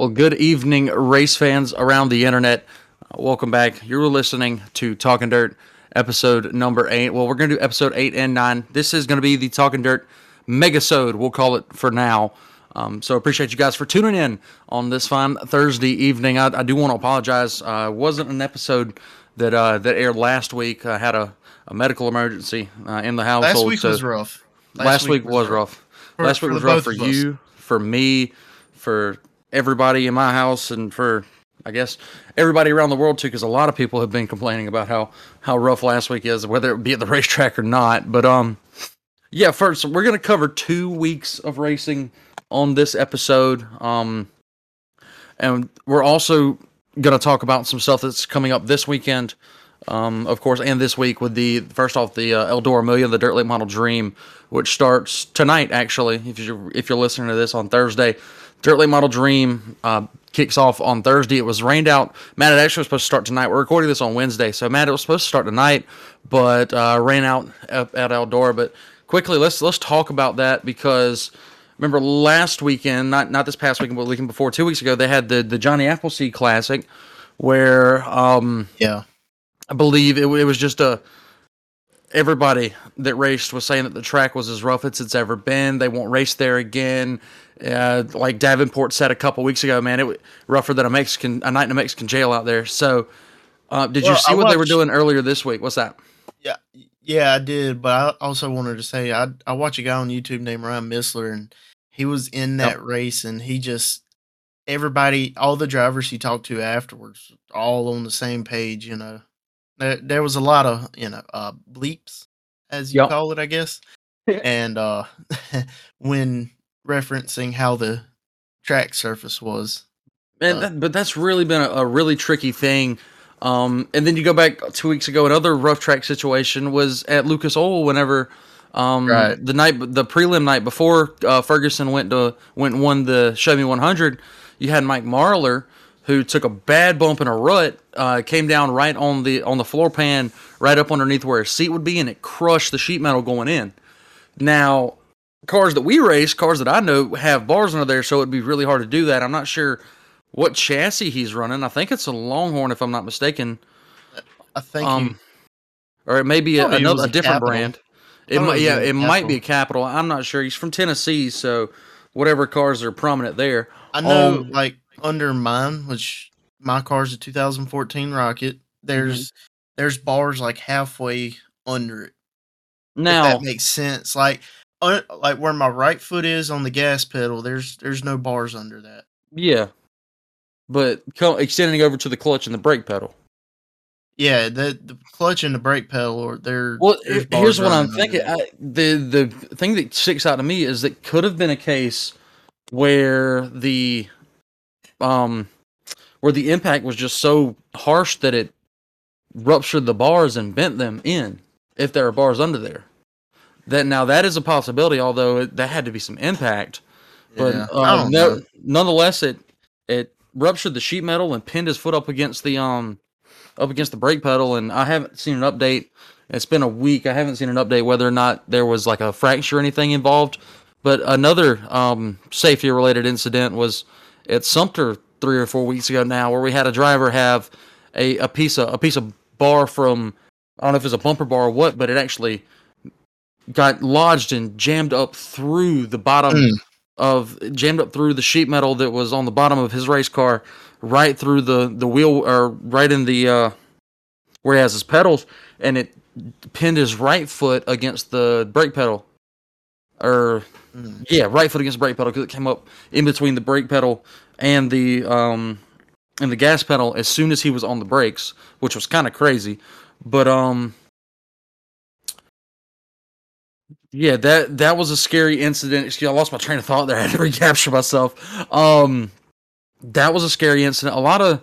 Well, good evening, race fans around the internet. Uh, welcome back. You're listening to Talking Dirt, episode number eight. Well, we're going to do episode eight and nine. This is going to be the Talking Dirt Megasode, we'll call it for now. Um, so appreciate you guys for tuning in on this fine Thursday evening. I, I do want to apologize. Uh, wasn't an episode that uh, that aired last week. I had a, a medical emergency uh, in the household. Last week so was rough. Last, week, was rough. For- last week was rough for us. you, for me, for everybody in my house, and for I guess everybody around the world too. Because a lot of people have been complaining about how how rough last week is, whether it be at the racetrack or not. But um, yeah. First, we're gonna cover two weeks of racing on this episode. Um, and we're also gonna talk about some stuff that's coming up this weekend. Um, of course, and this week with the first off the uh, Eldora Million, the Dirt Late Model Dream, which starts tonight. Actually, if you if you're listening to this on Thursday, Dirt Late Model Dream uh, kicks off on Thursday. It was rained out. Matt, it actually was supposed to start tonight. We're recording this on Wednesday, so Matt, it was supposed to start tonight, but uh, rain out at, at Eldora. But quickly, let's let's talk about that because remember last weekend, not not this past weekend, but the weekend before, two weeks ago, they had the the Johnny Appleseed Classic, where um, Yeah. I believe it, it was just a everybody that raced was saying that the track was as rough as it's ever been. They won't race there again. Uh, like Davenport said a couple weeks ago, man, it was rougher than a Mexican a night in a Mexican jail out there. So, uh, did you see I what they were doing earlier this week? What's that? Yeah. Yeah, I did. But I also wanted to say I I watch a guy on YouTube named Ryan Missler and he was in that Yep. race and he just everybody all the drivers he talked to afterwards all on the same page, you know. There, there was a lot of, you know, uh bleeps as you Yep. call it, I guess. and uh when referencing how the track surface was. Man, Uh, that, but that's really been a, a really tricky thing. Um, and then you go back two weeks ago, another rough track situation was at Lucas Oil. Whenever um, Right. the night, the prelim night before uh, Ferguson went to went and won the Chevy 100, you had Mike Marlar who took a bad bump in a rut, uh, came down right on the on the floor pan, right up underneath where his seat would be, and it crushed the sheet metal going in. Now, cars that we race, cars that I know have bars under there, so it'd be really hard to do that. I'm not sure what chassis he's running. I think it's a Longhorn, if I'm not mistaken, I think um, or it may be a, another a a different Capital. brand. It might, yeah, a it might be a Capital. Capital. I'm not sure. He's from Tennessee, so whatever cars are prominent there. I know, Um, like under mine, which my car's a 2014 Rocket. There's there's bars like halfway under it. If Now, that makes sense. Like un, like where my right foot is on the gas pedal. There's there's no bars under that. yeah, but co- extending over to the clutch and the brake pedal. Yeah, the the clutch and the brake pedal, or there. Well, here's what I'm thinking. I, the the thing that sticks out to me is that could have been a case where the um where the impact was just so harsh that it ruptured the bars and bent them in if there are bars under there. That now that is a possibility, although it, that had to be some impact. But Yeah. uh, no, nonetheless, it it ruptured the sheet metal and pinned his foot up against the um up against the brake pedal. And I haven't seen an update. It's been a week. I haven't seen an update whether or not there was like a fracture or anything involved. But another um, safety related incident was at Sumter three or four weeks ago now, where we had a driver have a, a piece of a piece of bar from I don't know if it's a bumper bar or what, but it actually got lodged and jammed up through the bottom Mm. of jammed up through the sheet metal that was on the bottom of his race car, right through the the wheel or right in the uh, where he has his pedals, and it pinned his right foot against the brake pedal, or Mm. yeah, right foot against the brake pedal because it came up in between the brake pedal and the um and the gas pedal as soon as he was on the brakes, which was kind of crazy. But um yeah, that that was a scary incident. Excuse, I lost my train of thought there. I had to recapture myself. Um that was a scary incident. A lot of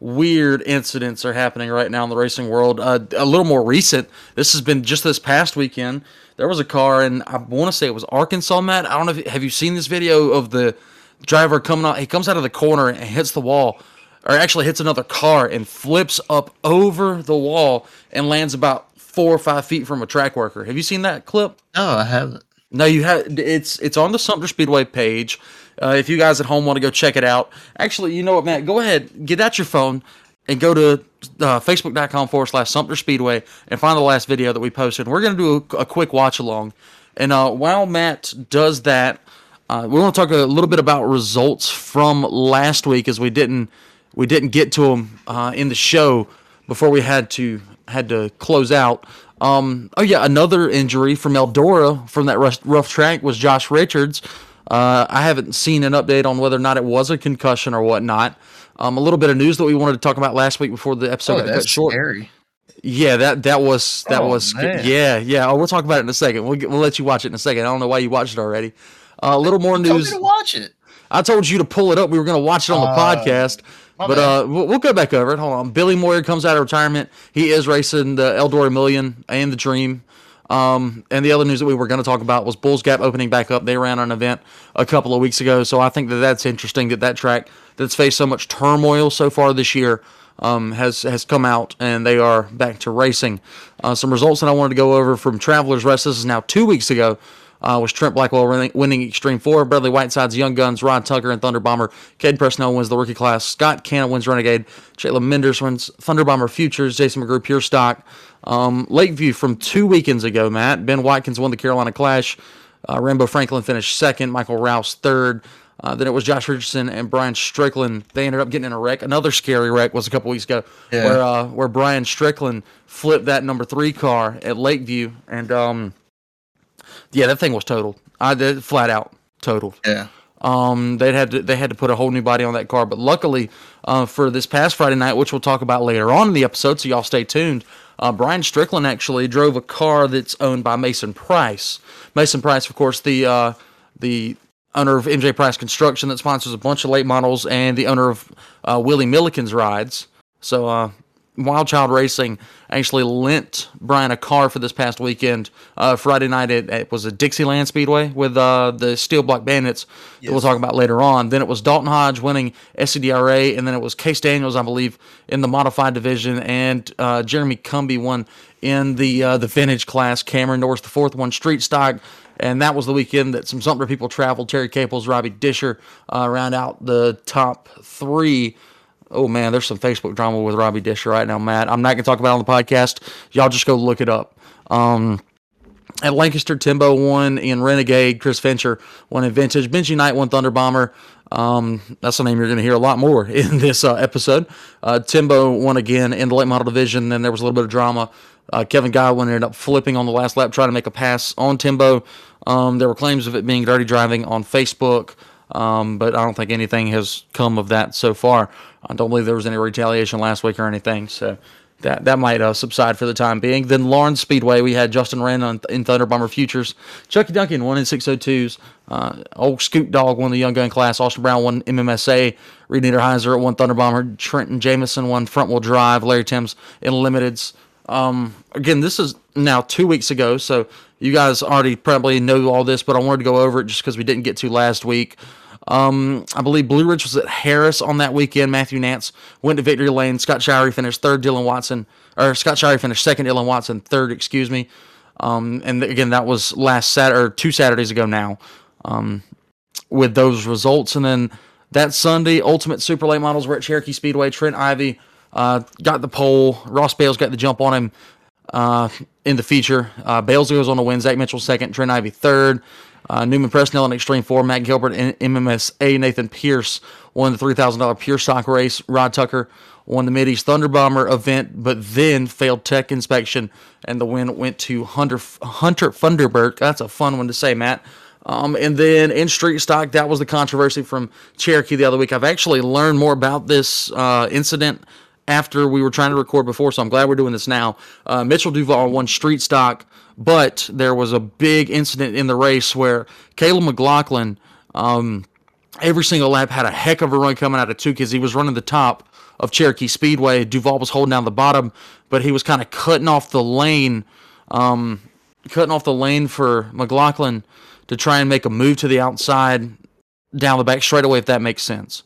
weird incidents are happening right now in the racing world. Uh, a little more recent. This has been just this past weekend. There was a car, and I want to say it was Arkansas. Matt, I don't know. if Have you seen this video of the driver coming out? He comes out of the corner and hits the wall, or actually hits another car and flips up over the wall and lands about four or five feet from a track worker. Have you seen that clip? No, I haven't. No, you have it's it's on the Sumter Speedway page. Uh, if you guys at home want to go check it out, actually, you know what, Matt? Go ahead, get out your phone and go to uh, facebook.com forward slash Sumter Speedway and find the last video that we posted. We're going to do a, a, quick watch along. And uh, while Matt does that, uh, we want to talk a little bit about results from last week as we didn't we didn't get to them uh, in the show before we had to had to close out. Um, oh yeah, another injury from Eldora from that rough, rough track was Josh Richards. Uh, I haven't seen an update on whether or not it was a concussion or whatnot. Um, a little bit of news that we wanted to talk about last week before the episode oh, got cut short. Scary. Yeah, that that was that oh, was man. yeah yeah. Oh, we'll talk about it in a second. We'll we'll let you watch it in a second. I don't know why you watched it already. Uh, a little more news. watch it. I told you to pull it up. We were going to watch it on the uh, podcast. But uh, we'll, we'll, go back over it. Hold on. Billy Moyer comes out of retirement. He is racing the Eldora Million and the Dream. Um, and the other news that we were going to talk about was Bulls Gap opening back up. They ran an event a couple of weeks ago, so I think that that's interesting that that track that's faced so much turmoil so far this year um, has has come out and they are back to racing. Uh, some results that I wanted to go over from Travelers Rest. This is now two weeks ago uh, was Trent Blackwell winning, winning Extreme 4. Bradley Whiteside's Young Guns, Rod Tucker and Thunder Bomber. Cade Presnell wins the rookie class. Scott Cannon wins Renegade. Jalen Menders wins Thunder Bomber Futures. Jason McGrew Pure Stock. Um, Lakeview from two weekends ago, Matt. Ben Watkins won the Carolina Clash. Uh, Rambo Franklin finished second. Michael Rouse third. Uh, then it was Josh Richardson and Brian Strickland. They ended up getting in a wreck. Another scary wreck was a couple weeks ago, yeah. where uh, where Brian Strickland flipped that number three car at Lakeview, and um, yeah, that thing was totaled. I did flat out totaled. Yeah. Um, they had to they had to put a whole new body on that car, but luckily, uh, for this past Friday night, which we'll talk about later on in the episode, so y'all stay tuned. Uh, Brian Strickland actually drove a car that's owned by Mason Price. Mason Price, of course, the uh, the owner of MJ Price Construction that sponsors a bunch of late models, and the owner of uh, Willie Milliken's rides. So uh, Wild Child Racing actually lent Brian a car for this past weekend. Uh, Friday night, it, it, was a Dixieland Speedway with uh, the Steel Block Bandits yes. that we'll talk about later on. Then it was Dalton Hodge winning SCDRA, and then it was Case Daniels, I believe, in the modified division, and uh, Jeremy Cumby won in the uh, the vintage class. Cameron Norris, the fourth one, street stock. And that was the weekend that some Sumter people traveled. Terry Caples, Robbie Disher uh, round out the top three oh man, there's some Facebook drama with Robbie Disher right now, Matt. I'm not gonna talk about it on the podcast. Y'all just go look it up. Um, at Lancaster, Timbo won in Renegade. Chris Fincher won in Vintage. Benji Knight won Thunder Bomber. Um, that's a name you're going to hear a lot more in this uh, episode. Uh, Timbo won again in the late model division. Then there was a little bit of drama. Uh, Kevin Godwin ended up flipping on the last lap, trying to make a pass on Timbo. Um, there were claims of it being dirty driving on Facebook, um, but I don't think anything has come of that so far. I don't believe there was any retaliation last week or anything. So that that might uh, subside for the time being. Then Laurens Speedway, we had Justin Wren on, in Thunder Bomber Futures. Chucky Duncan won in 602s. Uh, old Scoot Dog won the Young Gun class. Austin Brown won MMSA. Reed Niederheiser won Thunder Bomber. Trenton Jamison won Front Wheel Drive. Larry Timms in Limiteds. Um, again, this is now two weeks ago, so you guys already probably know all this, but I wanted to go over it just because we didn't get to last week. Um, I believe Blue Ridge was at Harris on that weekend. Matthew Nance went to Victory Lane. Scott Showery finished third. Dylan Watson, or Scott Showery finished second. Dylan Watson third. Excuse me. Um, and again, that was last Saturday or two Saturdays ago now. Um, with those results, and then that Sunday, Ultimate Super Late Models were at Cherokee Speedway. Trent Ivey uh, got the pole. Ross Bales got the jump on him uh, in the feature. Uh, Bales goes on to win. Zach Mitchell second. Trent Ivey third. Uh, Newman Presnell in Extreme 4, Matt Gilbert in MMSA, Nathan Pierce won the $3,000 Pure Stock race, Rod Tucker won the Mideast Thunder Bomber event, but then failed tech inspection, and the win went to Hunter, Hunter Funderburk. That's a fun one to say, Matt. Um, and then in street stock, that was the controversy from Cherokee the other week. I've actually learned more about this uh, incident after we were trying to record before, so I'm glad we're doing this now. Uh, Mitchell Duval won street stock but there was a big incident in the race where Caleb McLaughlin, um, every single lap had a heck of a run coming out of two because he was running the top of Cherokee Speedway. Duval was holding down the bottom, but he was kind of cutting off the lane, um, cutting off the lane for McLaughlin to try and make a move to the outside down the back straightaway, if that makes sense.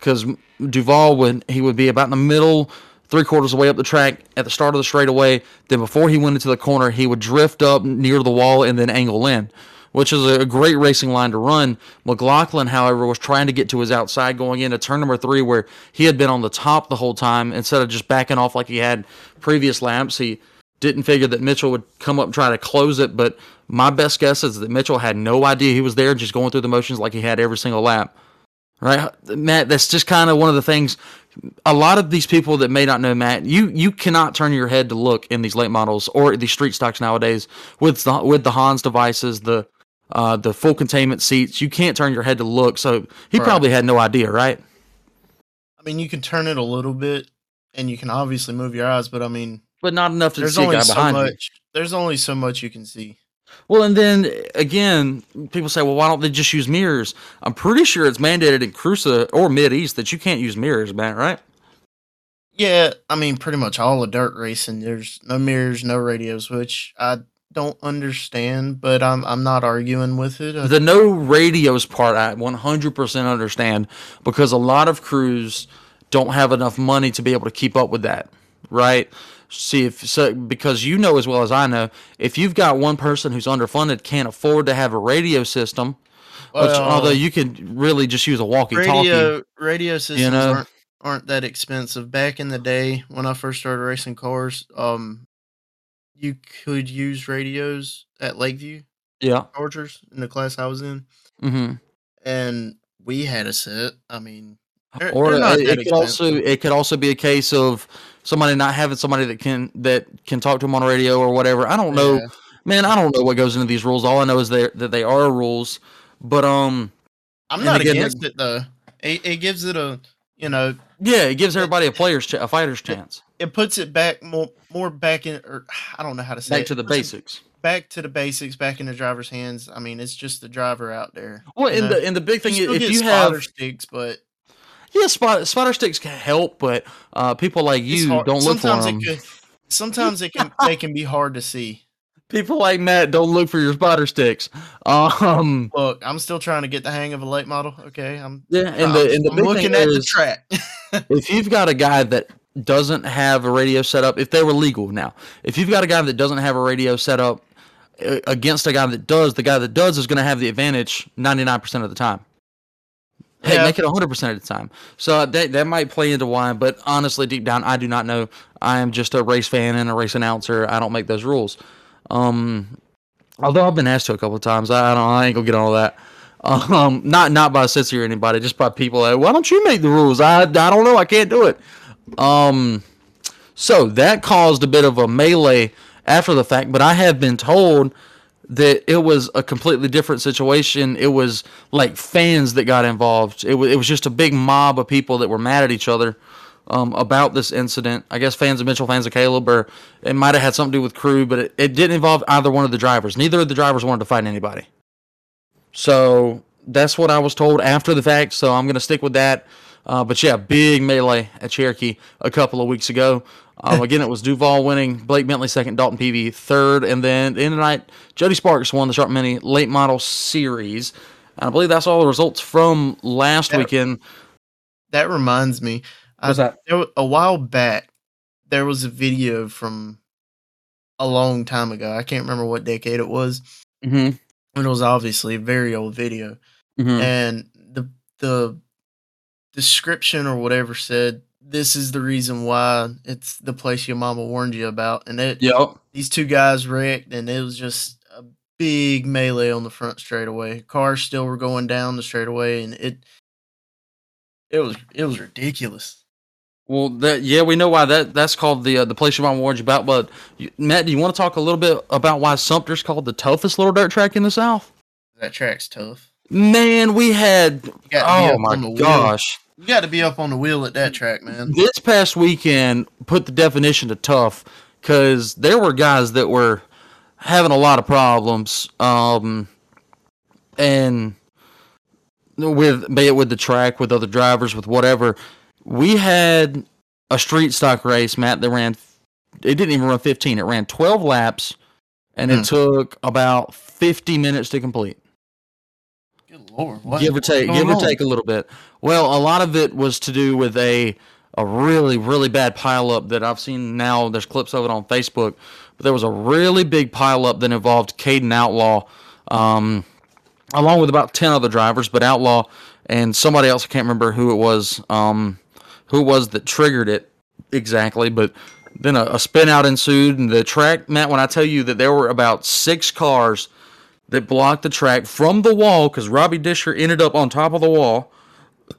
Because Duval would he would be about in the middle three quarters of the way up the track at the start of the straightaway. Then before he went into the corner, he would drift up near the wall and then angle in. which is a great racing line to run. McLaughlin, however, was trying to get to his outside going into turn number three, where he had been on the top the whole time instead of just backing off like he had previous laps. He didn't figure that Mitchell would come up and try to close it, but my best guess is that Mitchell had no idea he was there, just going through the motions like he had every single lap. Right, Matt. That's just kind of one of the things. A lot of these people that may not know Matt, you you cannot turn your head to look in these late models or these street stocks nowadays with the, with the Hans devices, the uh, the full containment seats. You can't turn your head to look. So he Right. probably had no idea, right? I mean, you can turn it a little bit, and you can obviously move your eyes, but I mean, But not enough to there's see only so behind you. There's only so much you can see. Well, and then again, people say, well, why don't they just use mirrors? I'm pretty sure it's mandated in Cruza or Mid East that you can't use mirrors, Matt, right? Yeah, I mean, pretty much all of dirt racing. There's no mirrors, no radios, which I don't understand, but I'm I'm not arguing with it. The no radios part, I 100% understand because a lot of crews don't have enough money to be able to keep up with that, right? See if so because you know as well as I know, if you've got one person who's underfunded can't afford to have a radio system, which, although you can really just use a walkie-talkie. radio radio systems know? aren't aren't that expensive. Back in the day when I first started racing cars, um, you could use radios at Lakeview Yeah. Chargers in the class I was in, hmm and we had a set. I mean, they're, or they're it could also it could also be a case of somebody not having somebody that can that can talk to them on radio or whatever. I don't know, Yeah. man. I don't know what goes into these rules. All I know is that that they are rules. But um, I'm not again, against it though. It, it gives it a you know yeah, it gives everybody a player's ch- a fighter's chance. it puts it back more more back in or I don't know how to say Back it. to the it basics. back to the basics, back in the driver's hands. I mean, it's just the driver out there. Well, and know? the and the big thing you is if you have sticks, but yeah, spider spotter sticks can help, but uh, people like you don't look for them. it could, sometimes it can they can be hard to see. People like Matt don't look for your spider sticks. Um, Look, I'm still trying to get the hang of a late model. Okay, I'm yeah, and the and the I'm big looking thing at the is, track. if you've got a guy that doesn't have a radio set up, if they were legal now, if you've got a guy that doesn't have a radio set up uh, against a guy that does, the guy that does is going to have the advantage 99% of the time. Hey, Yeah. make it 100% of the time. So that that might play into why, but honestly, deep down, I do not know. I am just a race fan and a race announcer. I don't make those rules. Um, although I've been asked to a couple of times, I, don't. I ain't gonna get all that. Um, not not by Cincy or anybody, just by people. That, Why don't you make the rules? I I don't know. I can't do it. Um, so that caused a bit of a melee after the fact, but I have been told that it was a completely different situation. It was like fans that got involved. It was it was just a big mob of people that were mad at each other um, about this incident. I guess fans of Mitchell, fans of Caleb, or it might have had something to do with crew, but it, it didn't involve either one of the drivers. Neither of the drivers wanted to fight anybody. So that's what I was told after the fact. So I'm gonna stick with that. Uh, but yeah, big melee at Cherokee a couple of weeks ago. Um, again, it was Duval winning, Blake Bentley second, Dalton Peavy third, and then the end of the night, Jody Sparks won the Sharp Mini Late Model Series. And I believe that's all the results from last Yeah. weekend. that reminds me. I, that? there, a while back, there was a video from a long time ago. I can't remember what decade it was. Mm-hmm. It was obviously a very old video, Mm-hmm. and the the description or whatever said this is the reason why it's the place your mama warned you about, and it Yep. these two guys wrecked, and it was just a big melee on the front straightaway. Cars still were going down the straightaway, and it it was it was ridiculous. Well, that yeah, we know why that that's called the uh, the place your mom warned you about. But you, Matt, do you want to talk a little bit about why Sumter's called the toughest little dirt track in the South? That track's tough. Man, we had You got to be oh my wheel. gosh. You got to be up on the wheel at that track, man. This past weekend put the definition to tough because there were guys that were having a lot of problems, um, and with be it with the track, with other drivers, with whatever. We had a street stock race, Matt, that ran. It didn't even run 15. It ran 12 laps, and Hmm. it took about 50 minutes to complete lord, what? give or take, give or on? take a little bit. Well, a lot of it was to do with a a really really bad pileup that I've seen now. There's clips of it on Facebook, but there was a really big pileup that involved Caden Outlaw um, along with about ten other drivers. But Outlaw and somebody else, I can't remember who it was, um, who it was that triggered it exactly, but then a, a spin out ensued, and the track, Matt. When I tell you that there were about six cars that blocked the track from the wall, because Robbie Disher ended up on top of the wall,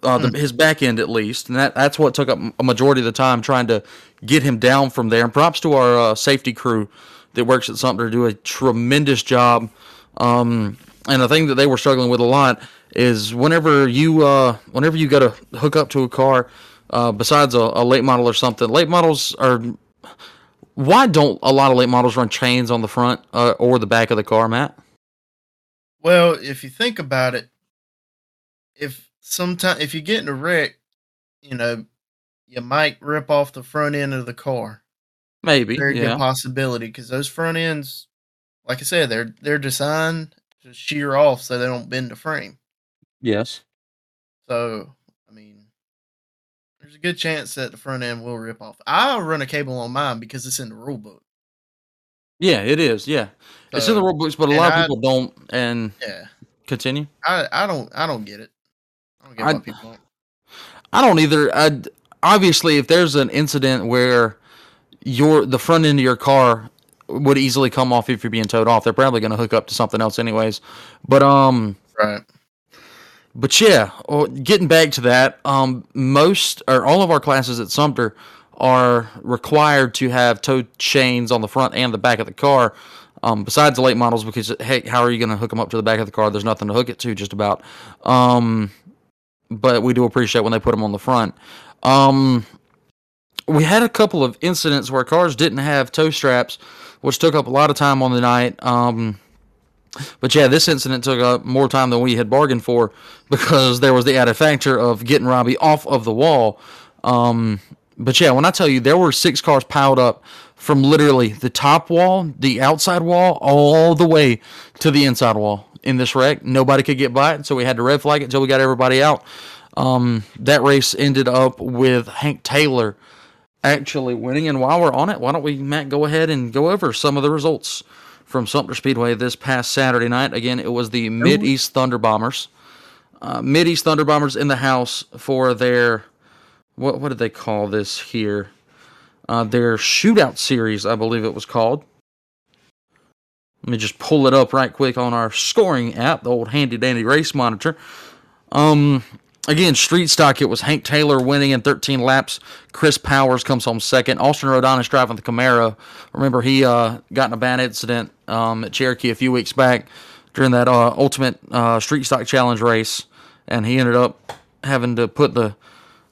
uh, the, his back end at least, and that that's what took up a majority of the time trying to get him down from there. And props to our uh, safety crew that works at Sumter do a tremendous job. Um, and the thing that they were struggling with a lot is whenever you uh, whenever you got to hook up to a car, uh, besides a, a late model or something, late models are. Why don't a lot of late models run chains on the front uh, or the back of the car, Matt? Well, if you think about it, if sometime if you get in a wreck, you know, you might rip off the front end of the car. Maybe, Very yeah. good possibility because those front ends, like I said, they're they're designed to shear off so they don't bend the frame. Yes. So, I mean, there's a good chance that the front end will rip off. I'll run a cable on mine because it's in the rule book. Yeah, it is. Yeah, it's in the rule books, but a and lot of I- people don't. And yeah, continue. I I don't I don't get it. I don't get I- why people don't. I don't either. I obviously, if there's an incident where your the front end of your car would easily come off if you're being towed off, they're probably going to hook up to something else anyways. But um, Right. but yeah, well, getting back to that, um, most or all of our classes at Sumter are required to have tow chains on the front and the back of the car. Um, besides the late models, because hey, how are you going to hook them up to the back of the car? There's nothing to hook it to, just about. Um, but we do appreciate when they put them on the front. Um, we had a couple of incidents where cars didn't have tow straps, which took up a lot of time on the night. Um, but yeah, this incident took up more time than we had bargained for because there was the added factor of getting Robbie off of the wall. Um, but yeah, when I tell you there were six cars piled up from literally the top wall, the outside wall, all the way to the inside wall in this wreck, nobody could get by it, so we had to red flag it until we got everybody out. Um, that race ended up with Hank Taylor actually winning. And while we're on it, why don't we, Matt, go ahead and go over some of the results from Sumter Speedway this past Saturday night? Again, it was the Mid East Thunder Bombers. Uh, Mid East Thunder Bombers in the house for their what what did they call this here? Uh, their shootout series, I believe it was called. Let me just pull it up right quick on our scoring app, the old handy dandy race monitor. Um, again, street stock. It was Hank Taylor winning in 13 laps. Chris Powers comes home second. Austin Rodonis driving the Camaro. Remember, he uh, got in a bad incident um, at Cherokee a few weeks back during that uh, Ultimate uh, Street Stock Challenge race, and he ended up having to put the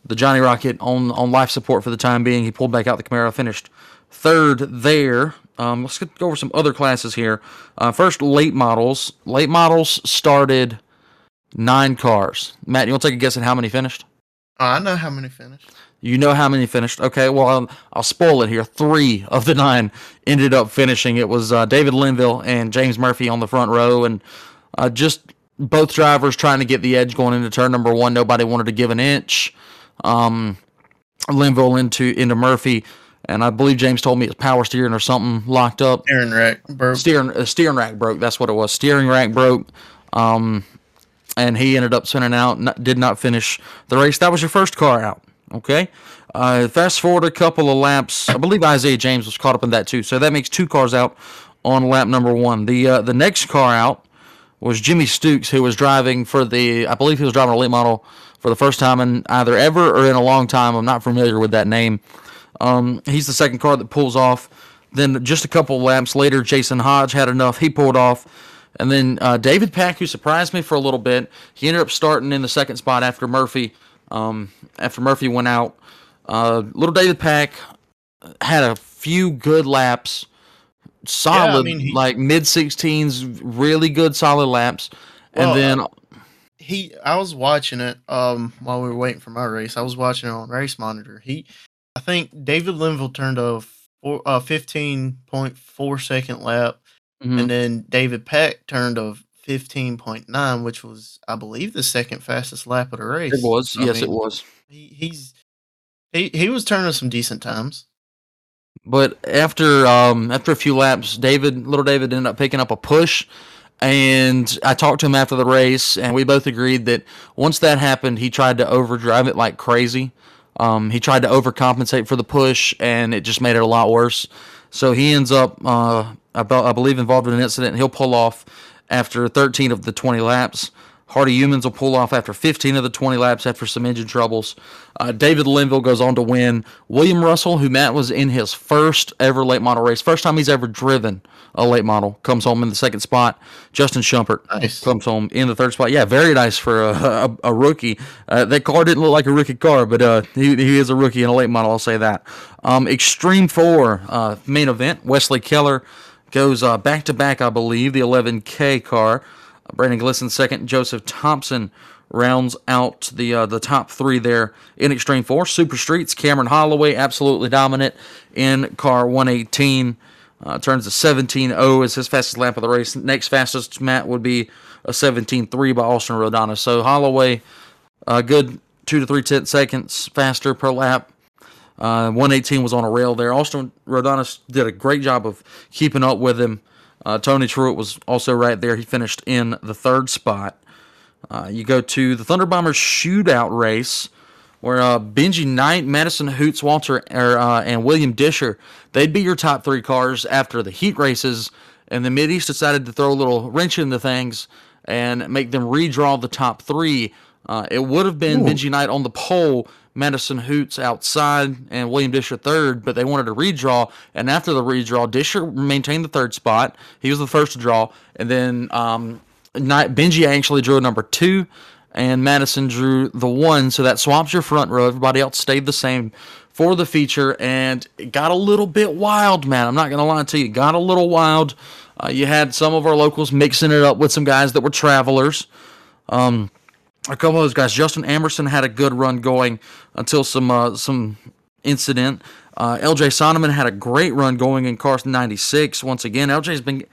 the Johnny Rocket on on life support for the time being. He pulled back out the Camaro, finished third there. Um, let's get, go over some other classes here. Uh, first, late models. Late models started nine cars. Matt, you want to take a guess at how many finished? Oh, I know how many finished. You know how many finished. Okay, well, I'll, I'll spoil it here. Three of the nine ended up finishing. It was uh, David Linville and James Murphy on the front row, and uh, just both drivers trying to get the edge going into turn number one. Nobody wanted to give an inch. Um, Linville into into Murphy, and I believe James told me it's power steering or something locked up Aaron Rack broke. steering uh, steering rack broke. That's what it was. Steering rack broke, um, and he ended up spinning out. Not, did not finish the race. That was your first car out. Okay. Uh, fast forward a couple of laps. I believe Isaiah James was caught up in that too. So that makes two cars out on lap number one. The uh, the next car out was Jimmy Stooks, who was driving for the. I believe he was driving a late model for the first time in either ever or in a long time. I'm not familiar with that name. Um, he's the second car that pulls off. Then just a couple laps later, Jason Hodge had enough. He pulled off. And then uh, David Pack, who surprised me for a little bit, he ended up starting in the second spot after Murphy. Um, after Murphy went out, uh, little David Pack had a few good laps, solid, mean, he- like mid 16s, really good solid laps. And Well, then he I was watching it um while we were waiting for my race. I was watching it on Race Monitor. He I think David Linville turned a four, uh, 15.4 second lap mhm, and then David Peck turned a 15.9 which was I believe the second fastest lap of the race. it was, I yes, it was. He, he's he he was turning some decent times. But after um, after a few laps, David, little David, ended up picking up a push, And I talked to him after the race, and we both agreed that once that happened, he tried to overdrive it like crazy. Um, he tried to overcompensate for the push, and it just made it a lot worse. So he ends up, uh, about, I believe, involved in an incident. He'll pull off after 13 of the 20 laps. Hardy Humans will pull off after 15 of the 20 laps after some engine troubles. Uh, David Linville goes on to win. William Russell, who Matt was in his first ever late model race, first time he's ever driven a late model, comes home in the second spot. Justin Shumpert Nice. comes home in the third spot. Yeah, very nice for a, a, a rookie. Uh, that car didn't look like a rookie car, but uh, he, he is a rookie in a late model, I'll say that. Um, Extreme 4 uh, main event. Wesley Keller goes back to back, I believe, the 11K car. Brandon Glisson second. Joseph Thompson rounds out the uh, the top three there in Extreme Four. Super Streets. Cameron Holloway absolutely dominant in car 118. Uh, turns a 17.0 as his fastest lap of the race. Next fastest Matt would be a 17.3 by Austin Rodana. So Holloway, a good two to three tenths seconds faster per lap. Uh, 118 was on a rail there. Austin Rodanis did a great job of keeping up with him. Uh, Tony Truitt was also right there. He finished in the third spot. Uh, you go to the Thunder Bombers shootout race, where uh, Benji Knight, Madison Hoots, Walter, er, uh, and William Disher, they'd be your top three cars after the heat races. And the Mid East decided to throw a little wrench into things and make them redraw the top three. Uh, it would have been Benji Knight on the pole, Madison Hoots outside, and William Disher third, but they wanted to redraw. And after the redraw, Disher maintained the third spot. He was the first to draw. And then um, Benji actually drew a number two, and Madison drew the one. So that swaps your front row. Everybody else stayed the same for the feature, and it got a little bit wild, man. I'm not going to lie to you. It got a little wild. Uh, you had some of our locals mixing it up with some guys that were travelers. Um, a couple of those guys. Justin Amerson had a good run going until some uh, some incident. Uh, LJ Sonneman had a great run going in Carson 96. Once again, LJ's been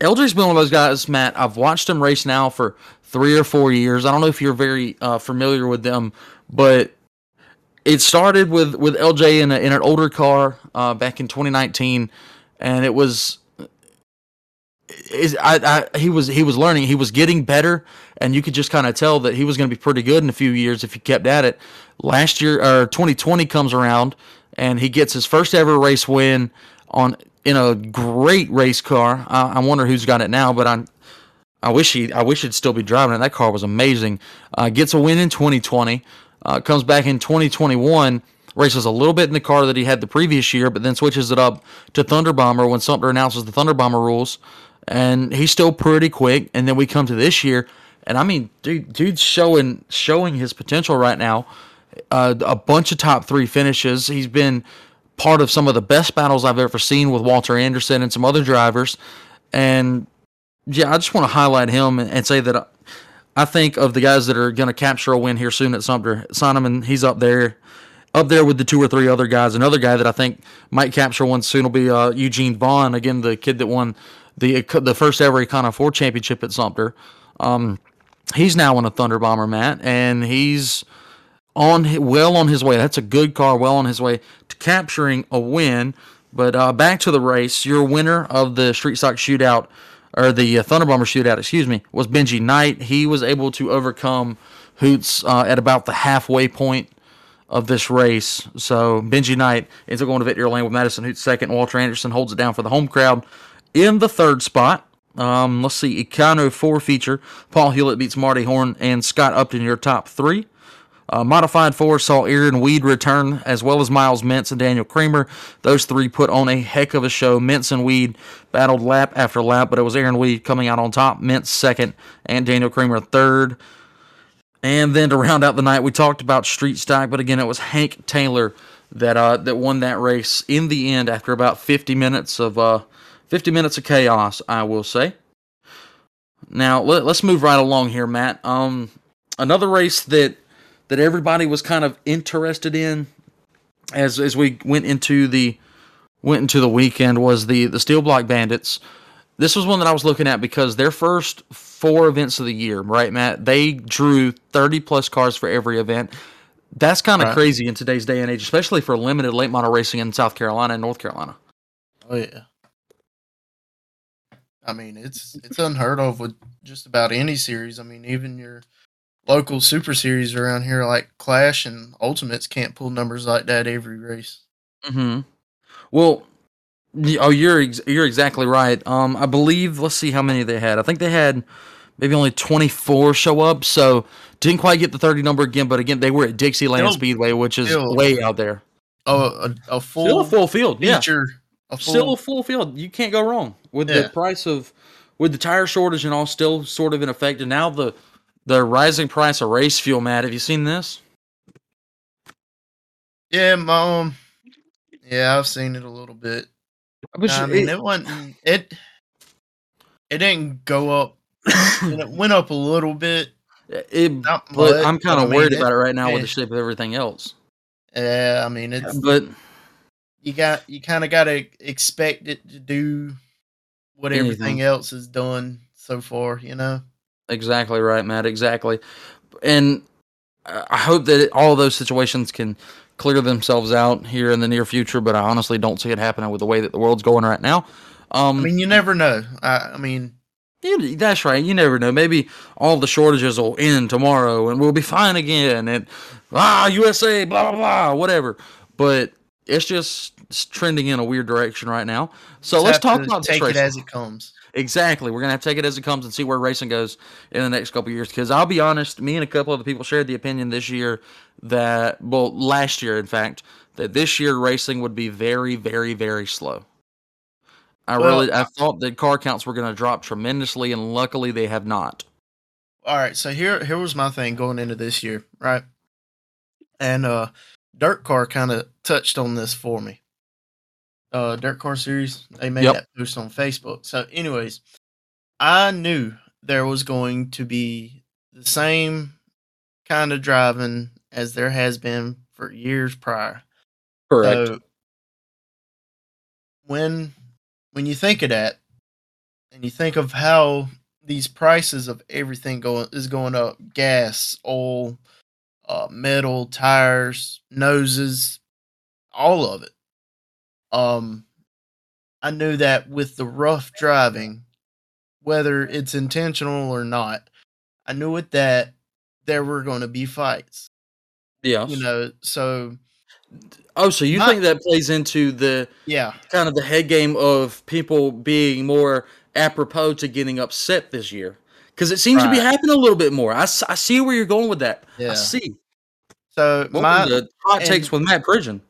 LJ's been one of those guys, Matt. I've watched him race now for three or four years. I don't know if you're very uh, familiar with them, but it started with with LJ in, a, in an older car uh, back in 2019, and it was is I, I he was he was learning. He was getting better and you could just kind of tell that he was going to be pretty good in a few years if he kept at it. Last year or 2020 comes around and he gets his first ever race win on in a great race car. I, I wonder who's got it now but I I wish he I wish he'd still be driving it. That car was amazing. Uh, gets a win in 2020 uh, comes back in 2021 races a little bit in the car that he had the previous year, but then switches it up to Thunder Bomber when Sumter announces the Thunder Bomber rules, and he's still pretty quick. And then we come to this year, and I mean, dude, dude's showing showing his potential right now. Uh, a bunch of top three finishes. He's been part of some of the best battles I've ever seen with Walter Anderson and some other drivers, and yeah, I just want to highlight him and, say that. I, I think of the guys that are going to capture a win here soon at Sumter. Sonneman, he's up there up there with the two or three other guys. Another guy that I think might capture one soon will be uh, Eugene Vaughn, again the kid that won the the first ever Econ 4 championship at Sumter. Um, he's now in a Thunder Bomber, Matt, and he's on well on his way. That's a good car, well on his way to capturing a win. But uh, back to the race, your winner of the Street Stock Shootout or the uh, Thunder Bomber Shootout, excuse me, was Benji Knight. He was able to overcome Hoots uh, at about the halfway point of this race. So Benji Knight ends up going to victory lane with Madison Hoots second. Walter Anderson holds it down for the home crowd in the third spot. Um, let's see, Econo 4 feature. Paul Hewlett beats Marty Horn and Scott Upton, your top three. Uh, Modified 4 saw Aaron Weed return, as well as Miles Mintz and Daniel Kramer. Those three put on a heck of a show. Mintz and Weed battled lap after lap, but it was Aaron Weed coming out on top, Mintz second, and Daniel Kramer third. And then to round out the night, we talked about Street Stock, but again, it was Hank Taylor that uh, that won that race in the end after about 50 minutes of uh, 50 minutes of chaos, I will say. Now let, us move right along here, Matt. Um, another race that that everybody was kind of interested in as as we went into the went into the weekend was the the Steel Block Bandits. This was one that I was looking at because their first four events of the year, right, Matt? They drew 30 plus cars for every event. That's kind of Right. crazy in today's day and age, especially for limited late model racing in South Carolina and North Carolina. Oh yeah. I mean, it's it's unheard of with just about any series. I mean, even your local super series around here like Clash and Ultimates can't pull numbers like that every race. hmm Well, oh, you're ex- you're exactly right. Um, I believe. Let's see how many they had. I think they had maybe only 24 show up, so didn't quite get the 30 number again. But again, they were at Dixieland Speedway, which is still- way out there. Oh, a, a full, Still a full field, yeah. feature, a full, Still a full field. You can't go wrong with Yeah. the price of with the tire shortage and all still sort of in effect. And now the the rising price of race fuel. Matt, have you seen this? yeah, mom. Yeah, I've seen it a little bit. But I mean, it- it wasn't it. It didn't go up. it went up a little bit. it- but I'm kind I of mean, worried it- about it right now with eh. the shape of everything else. Yeah, I mean, it's But you got you kind of got to expect it to do what Anything. everything else has done so far. You know. Exactly right, Matt. Exactly. And I hope that all those situations can clear themselves out here in the near future, but I honestly don't see it happening with the way that the world's going right now. Um, I mean, you never know. I, I mean, yeah, that's right. You never know. Maybe all the shortages will end tomorrow and we'll be fine again. And ah, USA, blah, blah, blah, whatever. But it's just it's trending in a weird direction right now. So just let's talk about this take it as it comes. Exactly. We're gonna have to take it as it comes and see where racing goes in the next couple of years. Because I'll be honest, me and a couple other people shared the opinion this year that, well, last year, in fact, that this year racing would be very, very, very slow. I Well, really, I thought that car counts were gonna drop tremendously, and luckily they have not. All right, so here here was my thing going into this year, right? And uh DIRTcar kind of touched on this for me. Uh DIRTcar series, they made Yep. that post on Facebook. So anyways, I knew there was going to be the same kind of driving as there has been for years prior. Correct. So when when you think of that, and you think of how these prices of everything going is going up, gas, oil, uh, metal, tires, noses, all of it. Um, I knew that with the rough driving, whether it's intentional or not, I knew with that there were going to be fights. yeah. You know, so oh, so you think that plays into the yeah, kind of the head game of people being more apropos to getting upset this year? Because it seems to be happening a little bit more. I, I see where you're going with that. yeah. I see. So What my the hot and- takes with Matt Pridgeon?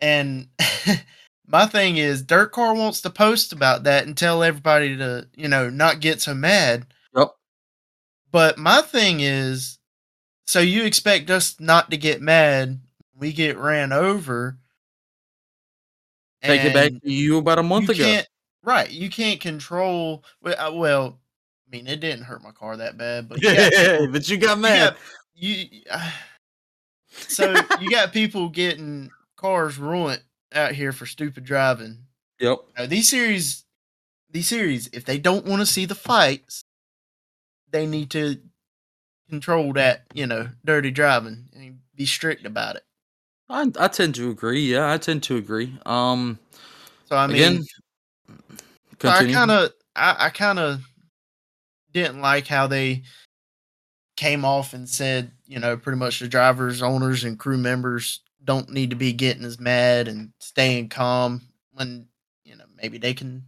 And my thing is, DIRTcar wants to post about that and tell everybody to, you know, not get so mad. Yep. But my thing is, so you expect us not to get mad? We get ran over. Take it back to you about a month you ago. Can't, right. You can't control. Well, uh, well, I mean, it didn't hurt my car that bad, but you Yeah, but you got you mad. got- you uh, so you got people getting cars ruined out here for stupid driving. Yep. Now, these series, these series, if they don't want to see the fights, they need to control that, you know, dirty driving and be strict about it. I, I tend to agree. Yeah, I tend to agree. Um, So I mean, again, so I kind of, I, I kind of didn't like how they came off and said, you know, pretty much the drivers, owners, and crew members don't need to be getting as mad and staying calm when, you know, maybe they can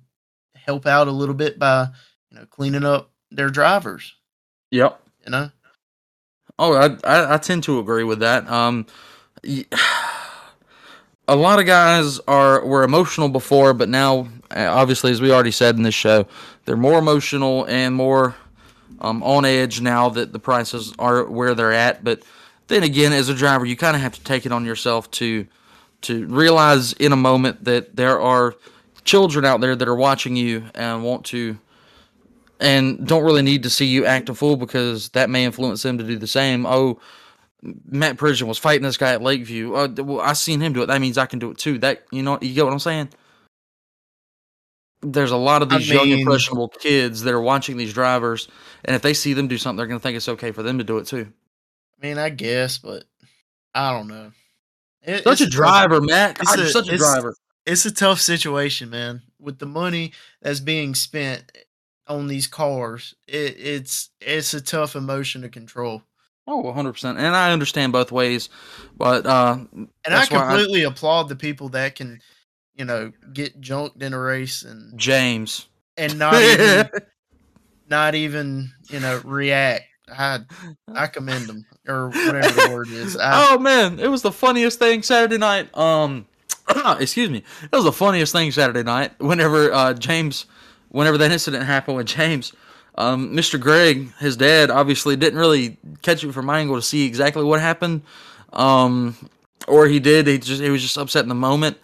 help out a little bit by, you know, cleaning up their drivers. Yep. You know, Oh, I, I I tend to agree with that. Um, a lot of guys are were emotional before, but now, uh, obviously, as we already said in this show, they're more emotional and more um, on edge now that the prices are where they're at. But then again, as a driver, you kind of have to take it on yourself to to realize in a moment that there are children out there that are watching you and want to and don't really need to see you act a fool because that may influence them to do the same. Oh, Matt Pridgeon was fighting this guy at Lakeview. Uh, well, I seen him do it. That means I can do it too. That you know, you get what I'm saying? There's a lot of I these young mean- impressionable kids that are watching these drivers, and if they see them do something, they're gonna think it's okay for them to do it too. I mean, I guess, but I don't know. It, Such a driver, Matt. it's God, you're such a driver. it's a tough situation, man. With the money that's being spent, on these cars, it, it's it's a tough emotion to control. Oh, 100%. And I understand both ways, but uh And I why I- completely applaud the people that can, you know, get junked in a race and James. and not even not even you know react. I I commend them or whatever the word is. I, oh man, it was the funniest thing Saturday night. Um, excuse me, it was the funniest thing Saturday night. Whenever uh, James, whenever that incident happened with James, um, Mr. Greg, his dad, obviously didn't really catch it from my angle to see exactly what happened. Um, or he did. He just he was just upset in the moment.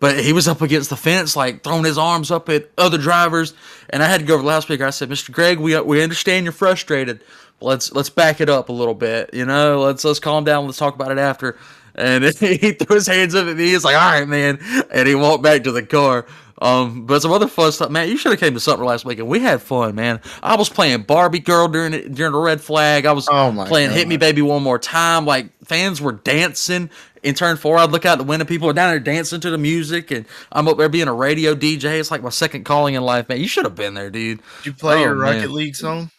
But he was up against the fence, like throwing his arms up at other drivers, and I had to go over the loudspeaker. I said, "Mr. Greg, we we understand you're frustrated. Let's let's back it up a little bit. You know, let's let's calm down. Let's talk about it after." And he threw his hands up at me. He's like, "All right, man," and he walked back to the car. Um, but some other fun stuff, man. You should have came to supper last weekend. We had fun, man. I was playing Barbie Girl during it, during the red flag. I was Oh playing Hit Me Baby One More Time. Like fans were dancing in turn four. I'd look out the window, people are down there dancing to the music, and I'm up there being a radio DJ. It's like my second calling in life, man. You should have been there, dude. Did you play Oh, your Rocket man. League song?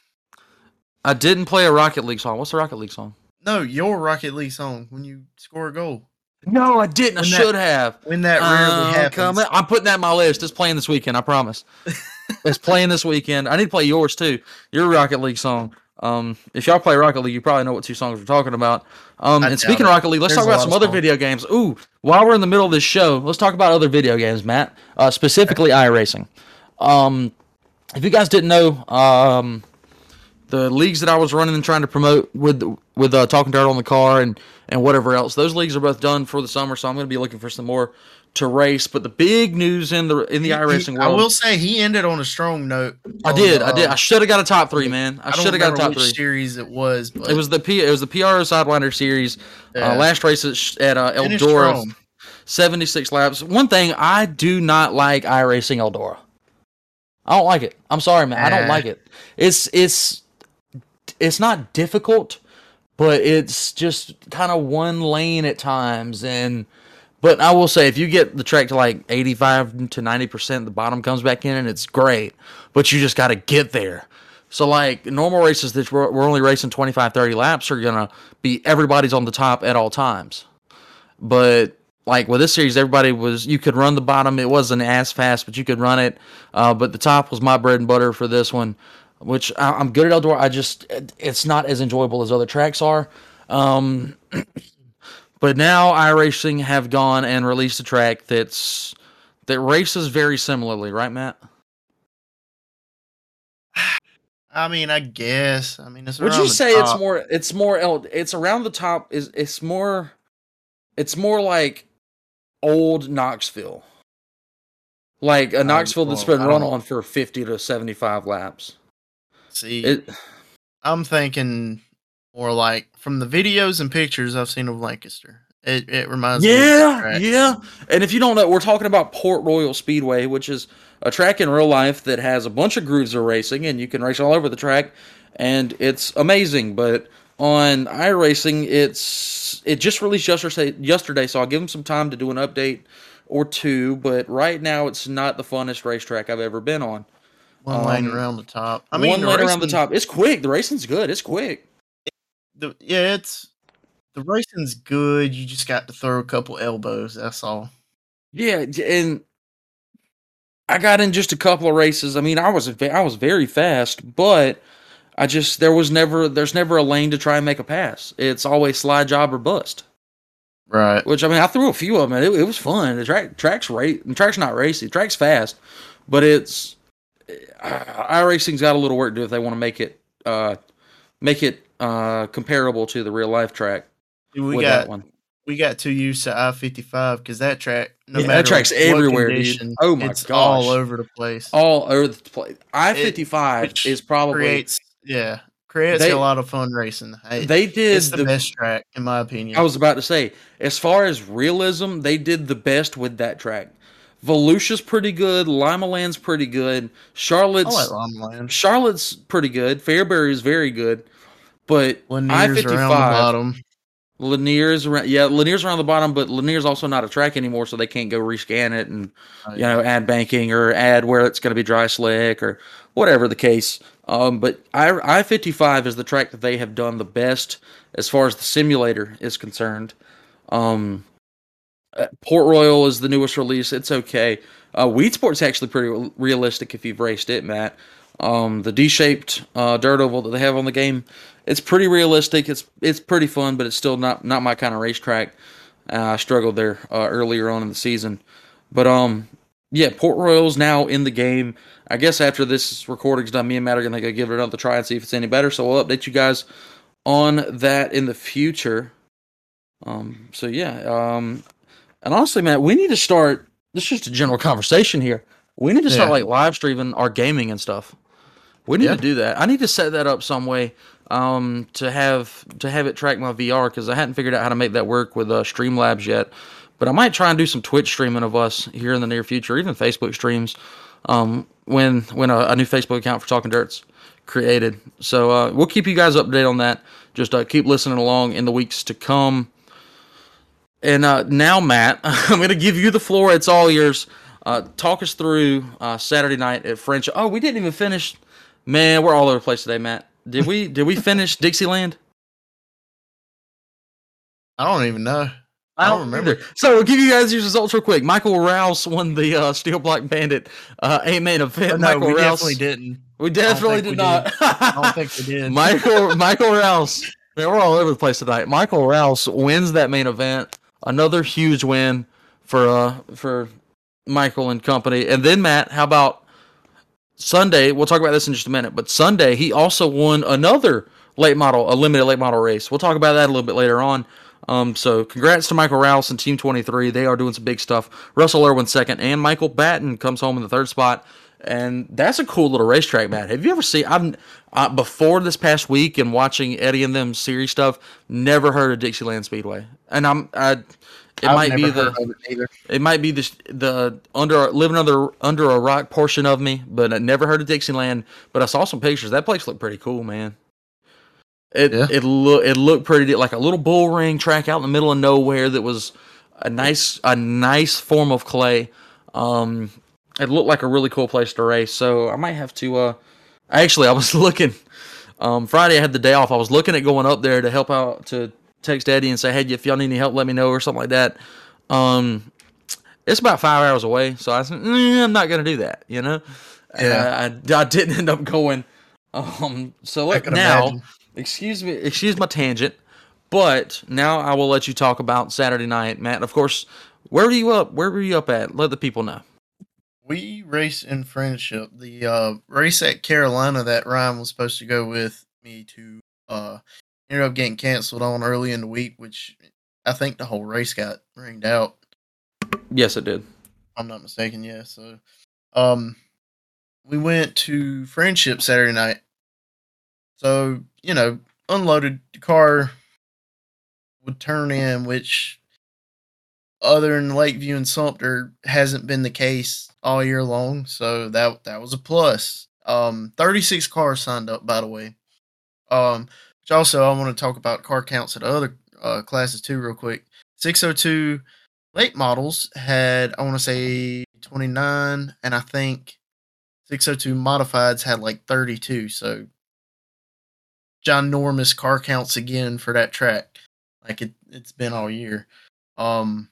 I didn't play a Rocket League song. What's the Rocket League song? No, your Rocket League song when you score a goal. No, I didn't. I When that- should have. When that rarely Uh, happens. coming- I'm putting that on my list. It's playing this weekend. I promise. it's playing this weekend. I need to play yours too. Your Rocket League song. Um, if y'all play Rocket League, you probably know what two songs we're talking about. Um, I and speaking of Rocket League, let's There's talk about some other video games. Ooh, while we're in the middle of this show, let's talk about other video games, Matt. Uh, specifically iRacing. Um, if you guys didn't know, um, the leagues that I was running and trying to promote with with uh, Talking Dirt on the car and and whatever else, those leagues are both done for the summer. So I'm going to be looking for some more to race. But the big news in the in the He- iRacing I world, I will say he ended on a strong note. I did, the, I did. um, I should have got a top three, man. I, I should have got a top three. series it was, but It was the P. It was the PRO Sidewinder Series. Yeah. Uh, last race at, at uh, Eldora, 76 laps. One thing I do not like iRacing Eldora. I don't like it. I'm sorry, man. I don't like it. It's it's it's not difficult, but it's just kind of one lane at times and but I will say if you get the track to like 85 to 90%, the bottom comes back in and it's great, but you just got to get there. So like normal races that we're, only racing 25 30 laps are going to be everybody's on the top at all times. But like with this series, everybody was you could run the bottom. It wasn't as fast, but you could run it. Uh, but the top was my bread and butter for this one, which I, I'm good at Eldora. I just it- it's not as enjoyable as other tracks are. Um, but now iRacing have gone and released a track that's that races very similarly, right, Matt? I mean, I guess. I mean, it's. Would around you the say it's more? It's more. el- It's around the top. Is it's more? It's more like old Knoxville, like a oh, Knoxville that's well, been run on for fifty to seventy-five laps. See, It, I'm thinking more like from the videos and pictures I've seen of Lancaster. It it reminds me. Yeah, yeah. And if you don't know, we're talking about Port Royal Speedway, which is a track in real life that has a bunch of grooves of racing, and you can race all over the track, and it's amazing. But on iRacing, it's it just released yesterday. Yesterday, so I'll give them some time to do an update or two. But right now, it's not the funnest racetrack I've ever been on. One lane Um, around the top. I mean, One lane around the top. It's quick. The racing's good. It's quick. The, yeah, it's the racing's good. You just got to throw a couple elbows. That's all. Yeah, and I got in just a couple of races. I mean, I was I was very fast, but I just there was never there's never a lane to try and make a pass. It's always slide job or bust. Right. Which I mean, I threw a few of them. It, it was fun. The track track's rate the track's not racy. The track's fast, but it's I racing's got a little work to do if they want to make it uh make it uh comparable to the real life track We got that one. we got too used to I fifty five because that track, no Yeah, that track's everywhere, dude. condition, Oh my it's all over the place. All over the place. I fifty five is probably creates yeah creates They- a lot of fun racing. Hey, they did it's the, the best track in my opinion. I was about to say, as far as realism, they did the best with that track. Volusia's pretty good. Limaland's pretty good. I Charlotte's like Limaland. Charlotte's pretty good. Fairbury's very good. But I Laniers fifty around the five, bottom. Lanier's around, yeah, Lanier's around the bottom, but Lanier's also not a track anymore, so they can't go rescan it and Oh, you know add banking or add where it's going to be dry slick or whatever the case. Um, but I I fifty five is the track that they have done the best as far as the simulator is concerned. Um, uh, Port Royal is the newest release. It's okay. Uh, Weedsport's actually pretty realistic if you've raced it, Matt. Um, the D-shaped uh, dirt oval that they have on the game, it's pretty realistic. It's it's pretty fun, but it's still not not my kind of racetrack. Uh, I struggled there uh, earlier on in the season, but um, yeah, Port Royal's now in the game. I guess after this recording's done, me and Matt are gonna go give it another try and see if it's any better. So we'll update you guys on that in the future. Um, so yeah, um, and honestly, Matt, we need to start. This is just a general conversation here. We need to start Yeah. like live streaming our gaming and stuff. We need Yeah. to do that. I need to set that up some way um, to have to have it track my VR because I hadn't figured out how to make that work with uh, Streamlabs yet. But I might try and do some Twitch streaming of us here in the near future, even Facebook streams um, when when a, a new Facebook account for Talking Dirt's created. So uh, we'll keep you guys updated on that. Just uh, keep listening along in the weeks to come. And uh, now, Matt, I'm going to give you the floor. It's all yours. Uh, talk us through uh, Saturday night at French. Oh, we didn't even finish. Man, we're all over the place today, Matt. Did we? did we finish Dixieland? I don't even know. I don't remember. either. So we'll give you guys these results real quick. Michael Rouse won the uh, Steel Block Bandit uh, eight man event. No, Michael we Rouse. definitely didn't. We definitely did we not. I don't think we did. Michael Michael Rouse. Man, we're all over the place tonight. Michael Rouse wins that main event. Another huge win for uh for Michael and company. And then Matt, how about Sunday? We'll talk about this in just a minute. But Sunday, he also won another late model, a limited late model race. We'll talk about that a little bit later on. Um, so congrats to Michael Rouse and Team 23. They are doing some big stuff. Russell Irwin second, and Michael Batten comes home in the third spot. And that's a cool little racetrack, Matt. Have you ever seen? I've uh, before this past week and watching Eddie and them series stuff. Never heard of Dixieland Speedway, and I'm I. It I've might be the it it might be the the under living under under a rock portion of me, but I never heard of Dixieland. But I saw some pictures. That place looked pretty cool, man. It Yeah. it look it looked pretty like a little bull ring track out in the middle of nowhere that was a nice a nice form of clay. Um, it looked like a really cool place to race. So I might have to. Uh, actually, I was looking. Um, Friday I had the day off. I was looking at going up there to help out to text Eddie and say, hey, if y'all need any help, let me know or something like that. Um, it's about five hours away, so I said, "Mm, I'm not gonna do that, you know. Yeah. I, I didn't end up going. Um, so can now, imagine. excuse me, excuse my tangent, but now I will let you talk about Saturday night, Matt. Of course, where were you up? Where were you up at? Let the people know. We race in friendship. The uh, race at Carolina that Ryan was supposed to go with me to uh, ended up getting canceled on early in the week, which I think the whole race got ringed out. Yes, it did. I'm not mistaken. Yeah. So, um, we went to Friendship Saturday night. So you know, unloaded the car would turn in, which other than Lakeview and Sumter hasn't been the case all year long. So that that was a plus. Um, 36 cars signed up, by the way. Um, which also I want to talk about car counts at other uh, classes too, real quick. 602 late models had I want to say 29, and I think 602 modifieds had like 32. So ginormous car counts again for that track, like it it's been all year. Um,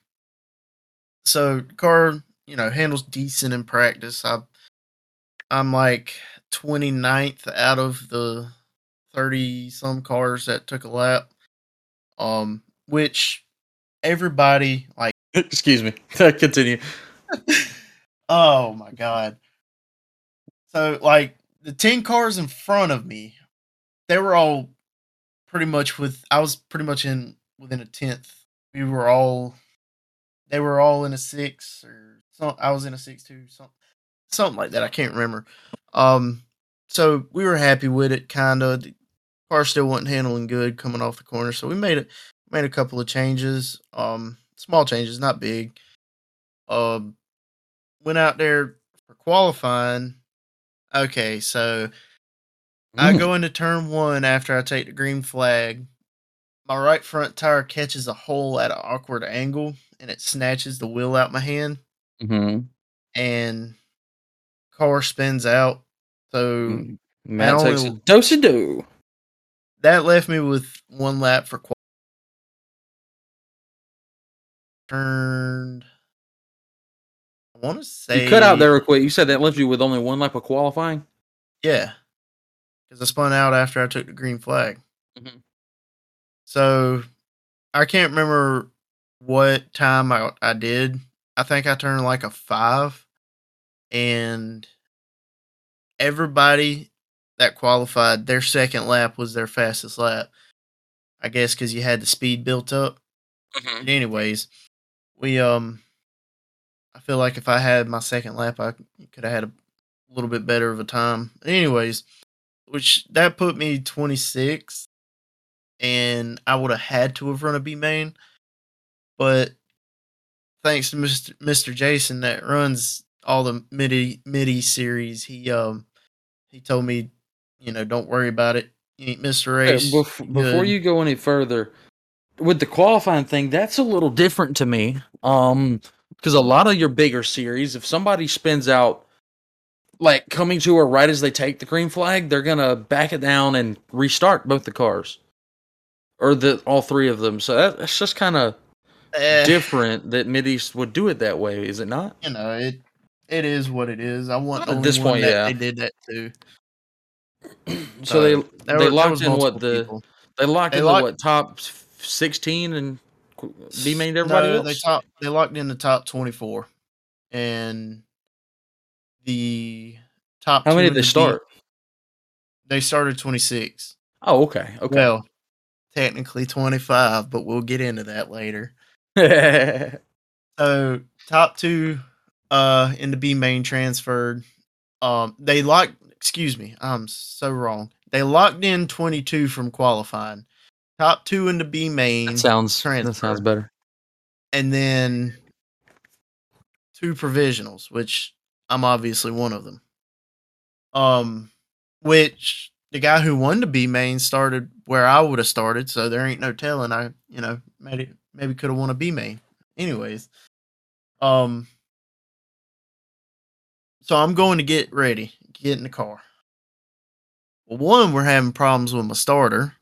so car you know handles decent in practice. I I'm like 29th out of the 30 some cars that took a lap. Um, which everybody like excuse me. Continue. oh my god. So like the 10 cars in front of me, they were all pretty much with I was pretty much in within a tenth. We were all they were all in a six or some I was in a six two, something something like that. I can't remember. Um so we were happy with it kinda. Car still wasn't handling good coming off the corner. So we made it made a couple of changes. Um small changes, not big. Um went out there for qualifying. Okay, so I Mm. go into turn one after I take the green flag. my right front tire catches a hole at an awkward angle and it snatches the wheel out my hand Mm-hmm. and car spins out. So Mm. Matt only- takes a dose of do. That left me with one lap for qual- turned. I want to say You cut out there real quick. You said that left you with only one lap of qualifying. Yeah, because I spun out after I took the green flag. Mhm. So I can't remember what time I, I did. I think I turned like a five, and everybody that qualified, their second lap was their fastest lap. I guess because you had the speed built up. But anyways, we um, I feel like if I had my second lap, I could have had a little bit better of a time. Anyways, which that put me 26, and I would have had to have run a B main, but thanks to Mr. Mr. Jason that runs all the midi midi series, he um he told me, you know, don't worry about it. You ain't missed a Hey, bef- before you go any further, with the qualifying thing, that's a little different to me. Um, because a lot of your bigger series, if somebody spins out, like coming to her right as they take the green flag, they're gonna back it down and restart both the cars, or the all three of them. So that, that's just kind of Eh, different that Mid East would do it that way, is it not? you know it. It is what it is. I want At this one point, that yeah. they did that too. So they There they were- locked in what the people. they locked They in locked- the what top sixteen and B main everybody no, else. They top they locked in the top twenty four, and the top. How many did they the B- start? They started twenty six. Oh, okay, okay. Well, technically twenty five, but we'll get into that later. So top two uh in the B main transferred. Um they locked excuse me, I'm so wrong. They locked in twenty two from qualifying. Top two in the B main that sounds transfer, that sounds better. and then two provisionals, which I'm obviously one of them. Um which the guy who won the B main started where I would have started, so there ain't no telling I, you know, maybe maybe could have won a B main. Anyways, um so I'm going to get ready, get in the car. Well, one, we're having problems with my starter.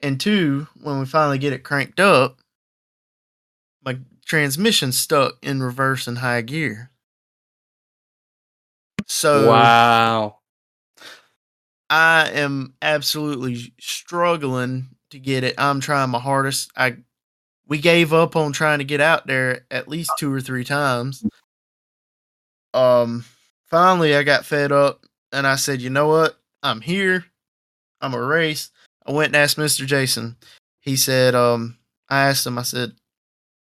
And two, when we finally get it cranked up, my transmission stuck in reverse and high gear. So wow. I am absolutely struggling to get it. I'm trying my hardest. I we gave up on trying to get out there at least two or three times. Um finally I got fed up and I said, "You know what? I'm here. I'm a race." I went and asked Mr. Jason. He said, um I asked him I said,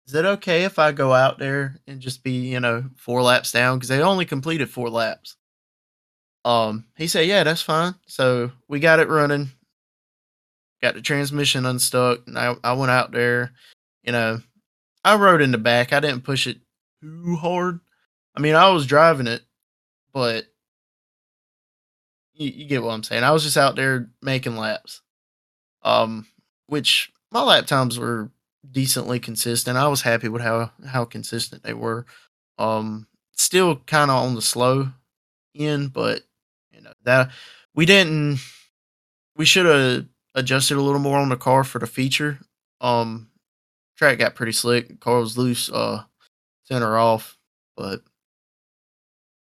"Is it okay if I go out there and just be, you know, four laps down cuz they only completed four laps?" Um, he said, "Yeah, that's fine." So we got it running, got the transmission unstuck, and I I went out there. You know, I rode in the back. I didn't push it too hard. I mean, I was driving it, but you, you get what I'm saying. I was just out there making laps. Um, which my lap times were decently consistent. I was happy with how how consistent they were. Um, still kind of on the slow end, but you know that we didn't. We should have adjusted a little more on the car for the feature. Um, track got pretty slick. Car was loose. Uh, center off, but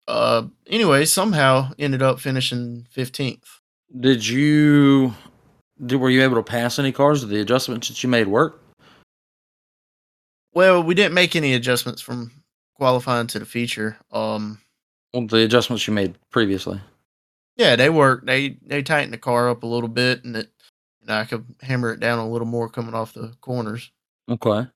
uh, anyway, somehow ended up finishing fifteenth. Did you did were you able to pass any cars? Did the adjustments that you made work? Well, we didn't make any adjustments from qualifying to the feature. Um, Well, the adjustments you made previously. yeah, they worked. They they tightened the car up a little bit, and it, you know, I could hammer it down a little more coming off the corners. Okay.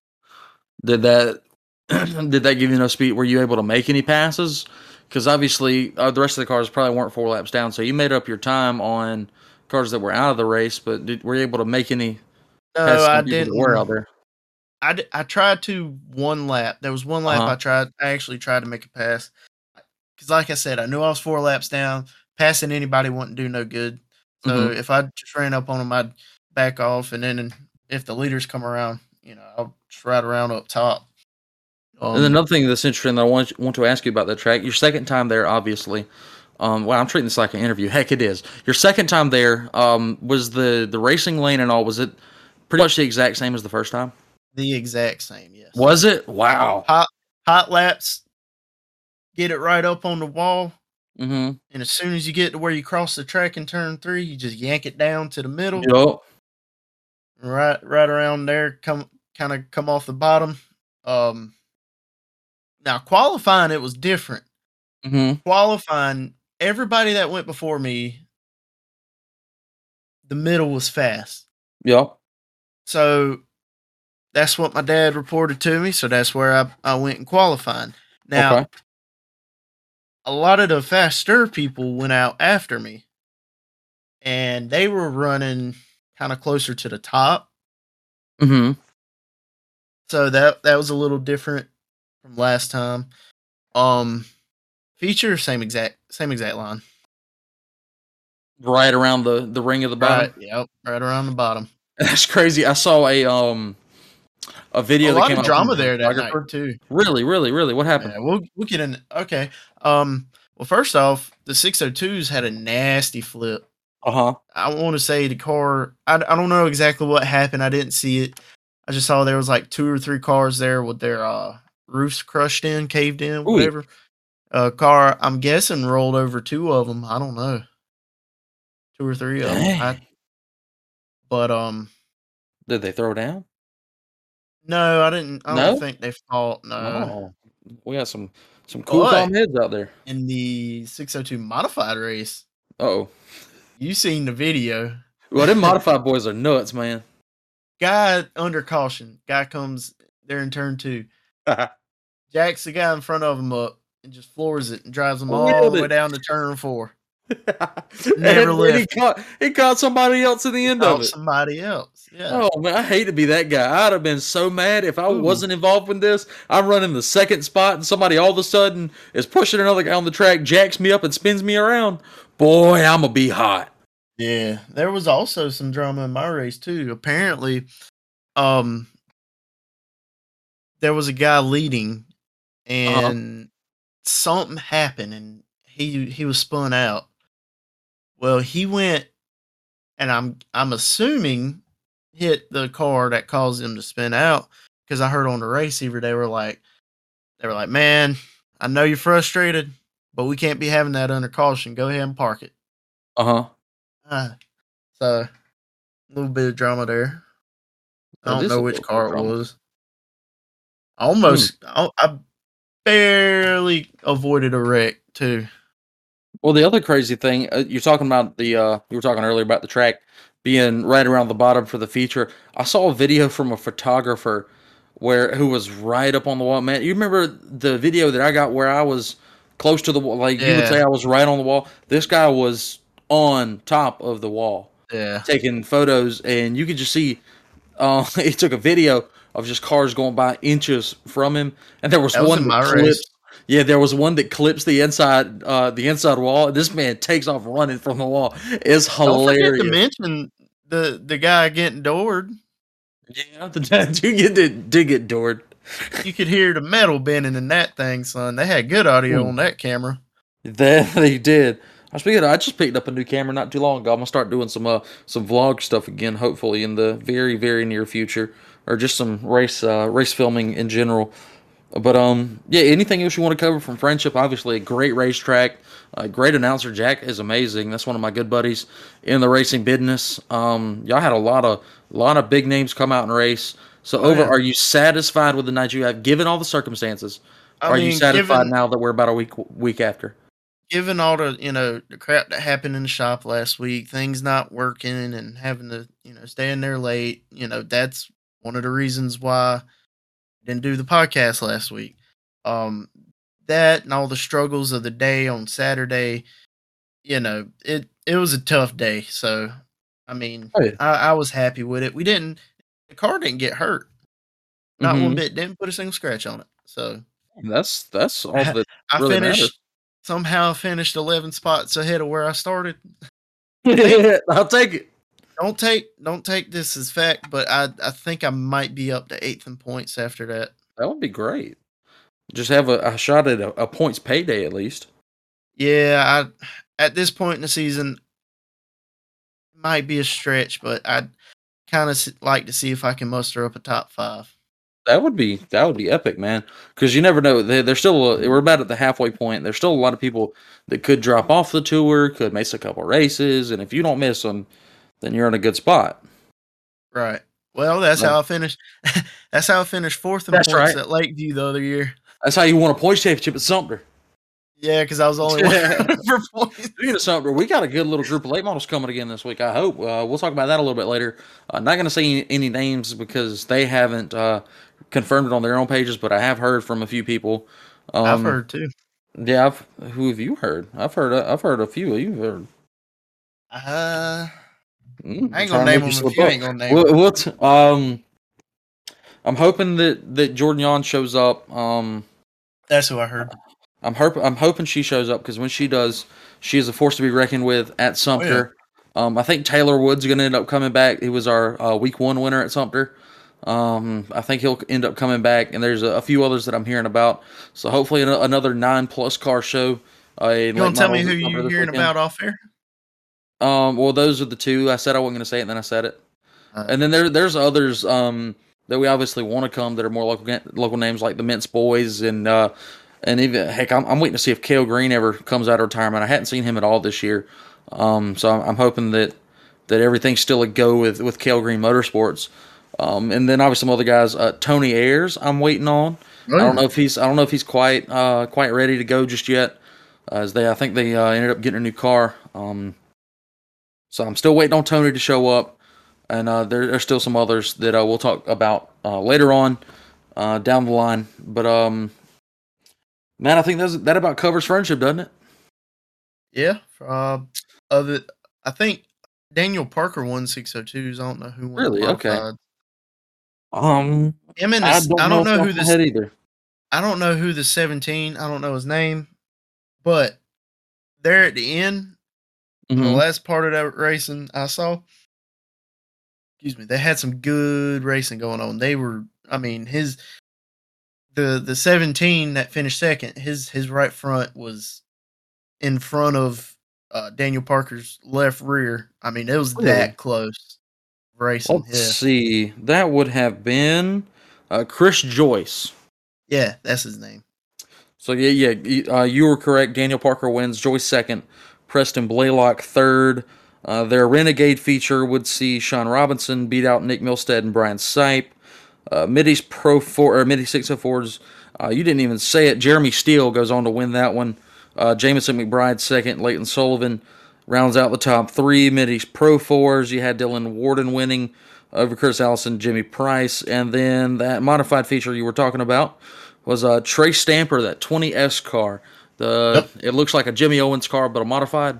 Did that did that give you enough speed? Were you able to make any passes? Because obviously uh, the rest of the cars probably weren't four laps down, so you made up your time on cars that were out of the race. But did, were you able to make any No, I didn't. were out there? I, d- I tried to one lap. There was one lap Uh-huh. I tried. I actually tried to make a pass because, like I said, I knew I was four laps down. Passing anybody wouldn't do no good. So Mhm. if I just ran up on them, I'd back off, and then if the leaders come around, you know, I'll just ride around up top. And Um, another thing that's interesting that I want want to ask you about that track. Your second time there, obviously. Um, well, I'm treating this like an interview. Heck, it is. Your second time there um, was the the racing lane and all. Was it pretty much the exact same as the first time? the exact same, yes. Was it? Wow. hot hot laps? Get it right up on the wall, Mm-hmm. and as soon as you get to where you cross the track in turn three, you just yank it down to the middle, Yup. right right around there. Come kind of come off the bottom. Um, now qualifying it was different. Mm-hmm. Qualifying everybody that went before me, the middle was fast. Yup. So that's what my dad reported to me. So that's where I, I went and qualifying. Now, Okay. a lot of the faster people went out after me and they were running kind of closer to the top. Mm-hmm. So that that was a little different from last time. Um feature same exact same exact line. Right around the the ring of the bottom. Right, yep, right around the bottom. That's crazy. I saw a um a video a that lot came of drama there that night too. Really, really, really. What happened? Yeah, we'll we'll get in. Okay. Um. Well, first off, the 602s had a nasty flip. Uh huh. I want to say the car. I, I don't know exactly what happened. I didn't see it. I just saw there was like two or three cars there with their uh roofs crushed in, caved in, Ooh. whatever. A car. I'm guessing rolled over two of them. I don't know. Two or three of them. I, but um, Did they throw down? no, I didn't. I No? don't think they fought. No. oh, we got some some cool calm heads out there. In the 602 modified race, Oh, you seen the video. well, them modified boys are nuts, man. guy under caution. Guy comes there in turn two. Jacks the guy in front of him up and just floors it and drives him all the way it. down to turn four. And Never He left. caught, he caught somebody else in the end of it. somebody else. Yeah. Oh man, I hate to be that guy. I'd have been so mad if I Ooh. wasn't involved with this. I'm running the second spot, and somebody all of a sudden is pushing another guy on the track, jacks me up, and spins me around. Boy, I'm gonna be hot. Yeah. There was also some drama in my race too. Apparently, um there was a guy leading Uh-huh. and something happened and he he was spun out. Well, he went and I'm I'm assuming hit the car that caused him to spin out because I heard on the receiver they were like they were like, "Man, I know you're frustrated, but we can't be having that under caution. Go ahead and park it." Uh huh. Ah, so a little bit of drama there. I don't know which car it was. I almost, I, I barely avoided a wreck too. Well, the other crazy thing uh, you're talking about the uh, you were talking earlier about the track being right around the bottom for the feature. I saw a video from a photographer where who was right up on the wall. Man, you remember the video that I got where I was close to the wall? Like you would say, I was right on the wall. This guy was on top of the wall Yeah, taking photos, and you could just see. Uh, he took a video of just cars going by inches from him, and there was That one that my yeah, there was one that clips the inside, uh, the inside wall. This man takes off running from the wall. It's don't forget hilarious. to mention the the guy getting doored. yeah, the get did, did get doored. You could hear the metal bending in that thing, son. They had good audio on that camera. That they did. I speaking, I just picked up a new camera not too long ago. I'm gonna start doing some uh some vlog stuff again, hopefully in the very very near future, or just some race uh race filming in general. But um, yeah, anything else you want to cover from Friendship? Obviously, a great racetrack, a great announcer. Jack is amazing. That's one of my good buddies in the racing business. Um, y'all had a lot of lot of big names come out and race. So, Oh, over, are you satisfied with the night you have, given all the circumstances? I are you satisfied given, now that we're about a week week after? given all the you know the crap that happened in the shop last week, things not working and having to you know stay in there late, you know that's one of the reasons why I didn't do the podcast last week. Um, that and all the struggles of the day on Saturday, you know it it was a tough day. So I mean, Oh, yeah. I, I was happy with it. We didn't the car didn't get hurt, not one Mhm. bit. Didn't put a single scratch on it. So That's that's all that I really finished matters. somehow finished 11 spots ahead of where I started. I'll take it. Don't take don't take this as fact, but I I think I might be up to eighth in points after that. That would be great. Just have a, a shot at a, a points payday at least. Yeah, I at this point in the season might be a stretch, but I'd kind of like to see if I can muster up a top five. That would be that would be epic, man. Because you never know. They, are still a, we're about at the halfway point. There's still a lot of people that could drop off the tour, could miss a couple races, and if you don't miss them, then you're in a good spot. Right. Well, that's how I finished. that's how I finished fourth in that's points right. at Lakeview the other year. That's how you won a points championship at Sumter. Yeah, because I was only for points. Speaking of Sumter, we got a good little group of late models coming again this week. I hope. Uh, we'll talk about that a little bit later. Uh, not going to say any, any, names because they haven't uh, confirmed it on their own pages, but I have heard from a few people. Um, I've heard too. Yeah, I've, who have you heard? I've heard. I've heard a few. You've heard. Uh, mm, I ain't gonna name them. If you ain't gonna name we'll, we'll um, I'm hoping that that Jordan Yon shows up. Um, that's who I heard. I'm hoping I'm hoping she shows up because when she does, she is a force to be reckoned with at Sumter. Oh, yeah. um, I think Taylor Wood's is going to end up coming back. He was our uh, week one winner at Sumter. Um, I think he'll end up coming back, and there's a, a few others that I'm hearing about. So hopefully, an- another nine plus car show. Uh, you want to tell me who you're hearing about off there? Um, well, those are the two. I said I wasn't going to say it, and then I said it. Uh, and then there, there's others um, that we obviously want to come that are more local local names like the Mintz Boys and uh, and even heck, I'm, I'm waiting to see if Cale Green ever comes out of retirement. I hadn't seen him at all this year, um, so I'm, I'm, hoping that that everything's still a go with with Cale Green Motorsports. Um, and then obviously some other guys, uh, Tony Ayers, I'm waiting on. I don't know if he's I don't know if he's quite uh, quite ready to go just yet. As they, I think they uh, ended up getting a new car. Um, so I'm still waiting on Tony to show up, and uh, there, there's still some others that uh, we'll talk about uh, later on uh, down the line. But um, Man, I think that's, that about covers friendship, doesn't it? Yeah. Uh, other, I think Daniel Parker won 602s. I don't know who won. Really? Okay. Um, him and I don't, I don't know, know who this either. I don't know who the 17. I don't know his name, but there at the end, mm-hmm. the last part of that racing I saw. Excuse me. They had some good racing going on. They were. I mean, his the the 17 that finished second, his his right front was in front of uh, Daniel Parker's left rear. I mean, it was really? that close. Racing. Let's yeah. see. That would have been uh, Chris Joyce. Yeah, that's his name. So yeah, yeah, uh, you were correct. Daniel Parker wins. Joyce second. Preston Blaylock third. Uh, their Renegade feature would see Sean Robinson beat out Nick Milstead and Brian Sipe. Uh, Middy's Pro 4 or Middy 604s. Uh, you didn't even say it. Jeremy Steele goes on to win that one. Uh, Jamison McBride second. Leighton Sullivan rounds out the top three. Middy's Pro 4s. You had Dylan Warden winning over Chris Allison, Jimmy Price. And then that modified feature you were talking about was uh, Trey Stamper, that 20S car. The yep. It looks like a Jimmy Owens car, but a modified.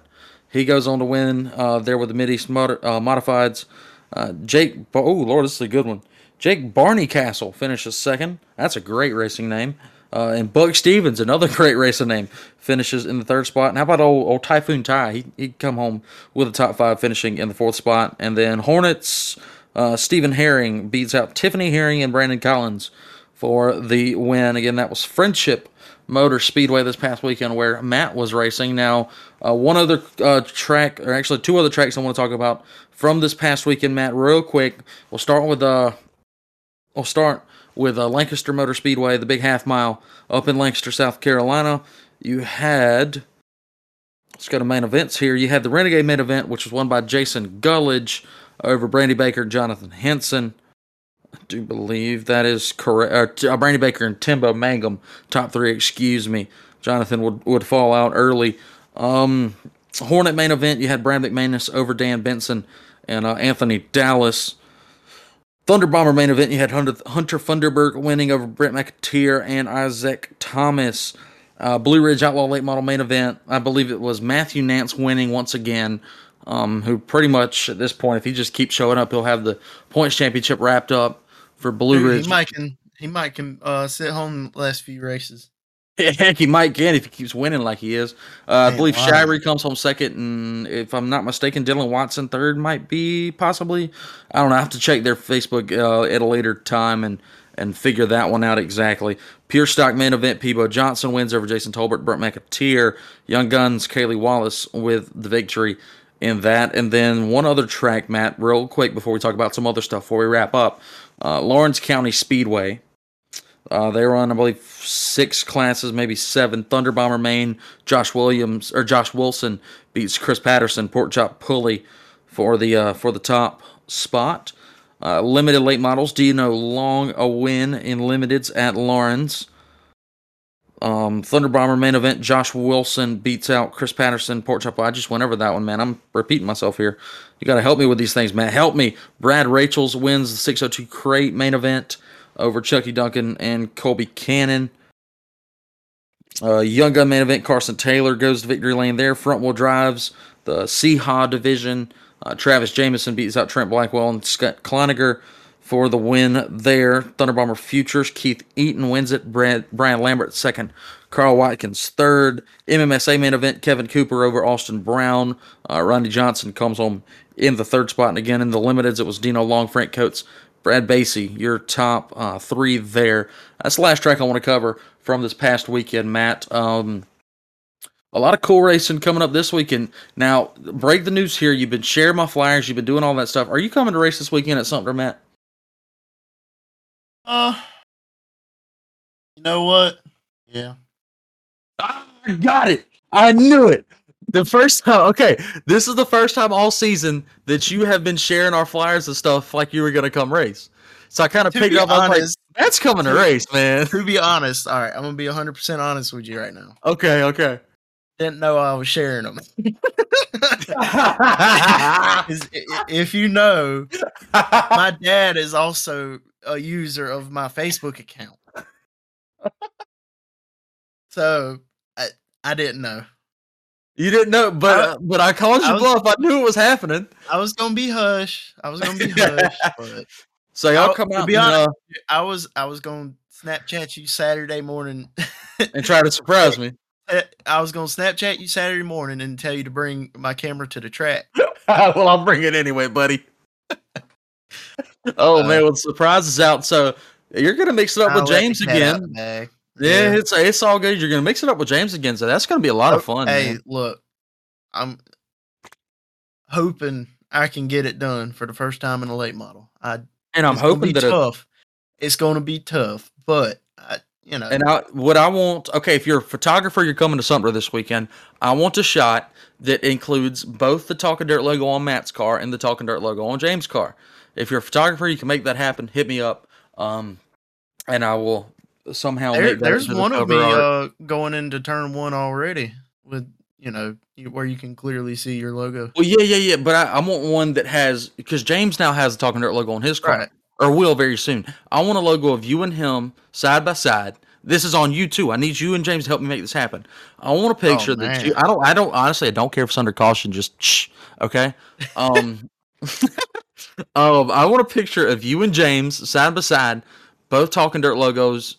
He goes on to win uh, there with the Middy's mod- uh, modifieds. Uh, Jake, oh Lord, this is a good one. Jake Barney Castle finishes second. That's a great racing name. Uh, and Buck Stevens, another great racing name, finishes in the third spot. And how about old, old Typhoon Ty? He he come home with a top five, finishing in the fourth spot. And then Hornets, uh, Stephen Herring beats out Tiffany Herring and Brandon Collins for the win. Again, that was Friendship Motor Speedway this past weekend where Matt was racing. Now, uh, one other uh, track, or actually two other tracks I want to talk about from this past weekend, Matt, real quick. We'll start with uh, We'll start with uh, Lancaster Motor Speedway, the big half mile up in Lancaster, South Carolina. You had, let's go to main events here. You had the Renegade main event, which was won by Jason Gullidge over Brandy Baker Jonathan Henson. I do believe that is correct. Uh, Brandy Baker and Timbo Mangum, top three, excuse me. Jonathan would, would fall out early. Um, Hornet main event, you had Brad McManus over Dan Benson and uh, Anthony Dallas. Thunder Bomber main event, you had Hunter, Hunter Funderburg winning over Brent McAteer and Isaac Thomas. Uh, Blue Ridge Outlaw Late Model main event, I believe it was Matthew Nance winning once again. Um, who pretty much at this point, if he just keeps showing up, he'll have the points championship wrapped up for Blue Ridge. He might can he might can uh, sit home the last few races. Heck, he might can if he keeps winning like he is. Uh, I believe wow. Shirey comes home second, and if I'm not mistaken, Dylan Watson third might be possibly. I don't know. I have to check their Facebook uh, at a later time and and figure that one out exactly. Pure stock main event: Peebo Johnson wins over Jason Tolbert, Brent McAteer, Young Guns, Kaylee Wallace with the victory in that. And then one other track, Matt, real quick before we talk about some other stuff before we wrap up. Uh, Laurens County Speedway. Uh, they run, I believe, six classes, maybe seven. Thunder Bomber Main, Josh Williams or Josh Wilson beats Chris Patterson, Pork Chop Pulley for the uh, for the top spot. Uh, limited late models, Dino Long a win in limiteds at Lawrence. Um, Thunder Bomber main event, Josh Wilson beats out Chris Patterson, Pork Chop. I just went over that one, man. I'm repeating myself here. You got to help me with these things, man. Help me. Brad Rachels wins the 602 crate main event over Chucky Duncan and Colby Cannon. Uh, Young Gun main event, Carson Taylor goes to victory lane there. Front wheel drives, the Seahaw division. Uh, Travis Jamison beats out Trent Blackwell and Scott Kleiniger for the win there. Thunder Bomber Futures, Keith Eaton wins it. Brad, Brian Lambert second. Carl Watkins third. MMSA main event, Kevin Cooper over Austin Brown. Uh, Ronnie Johnson comes home in the third spot. And again, in the limiteds, it was Dino Long, Frank Coates, Brad Basie, your top uh, three there. That's the last track I want to cover from this past weekend, Matt. Um, a lot of cool racing coming up this weekend. Now, break the news here. You've been sharing my flyers. You've been doing all that stuff. Are you coming to race this weekend at Sumter, Matt? Uh, you know what? Yeah. I got it. I knew it. The first time, okay, this is the first time all season that you have been sharing our flyers and stuff like you were going to come race. So I kind of picked up. I was like, that's coming to race, man. to be honest, all right, I'm gonna be 100 percent honest with you right now. Okay, okay. Didn't know I was sharing them. 'Cause i- i- if you know, my dad is also a user of my Facebook account. So I I didn't know. you didn't know, but I- uh, but I called you I was- bluff. I knew it was happening. I was gonna be hush. I was gonna be hush, but So y'all I'll- come to out be and, honest- uh, I was I was gonna Snapchat you Saturday morning. and try to surprise me. Eh, I was gonna Snapchat you Saturday morning and tell you to bring my camera to the track. well, I'll bring it anyway, buddy. Oh Uh, man, with surprises out. So you're gonna mix it up I'll with James cat out again. Yeah, it's it's all good. You're gonna mix it up with James again, so that's gonna be a lot of fun. Hey, man. look, I'm hoping I can get it done for the first time in a late model. I And I'm it's hoping be that it, tough. It's going to be tough, but I, you know, and I what I want. Okay, if you're a photographer, you're coming to Sumter this weekend. I want a shot that includes both the Talking Dirt logo on Matt's car and the Talking Dirt logo on James' car. If you're a photographer, you can make that happen. Hit me up, um, and I will somehow there, make that there's into the one of me uh, going into turn one already with you know where you can clearly see your logo. Well, yeah, yeah, yeah. But I, I want one that has because James now has the Talking Dirt logo on his car, Right. or will very soon. I want a logo of you and him side by side. This is on you too. I need you and James to help me make this happen. I want a picture that you. I don't. I don't. Honestly, I don't care if it's under caution. Just shh. Okay. Um. um. I want a picture of you and James side by side, both Talking Dirt logos,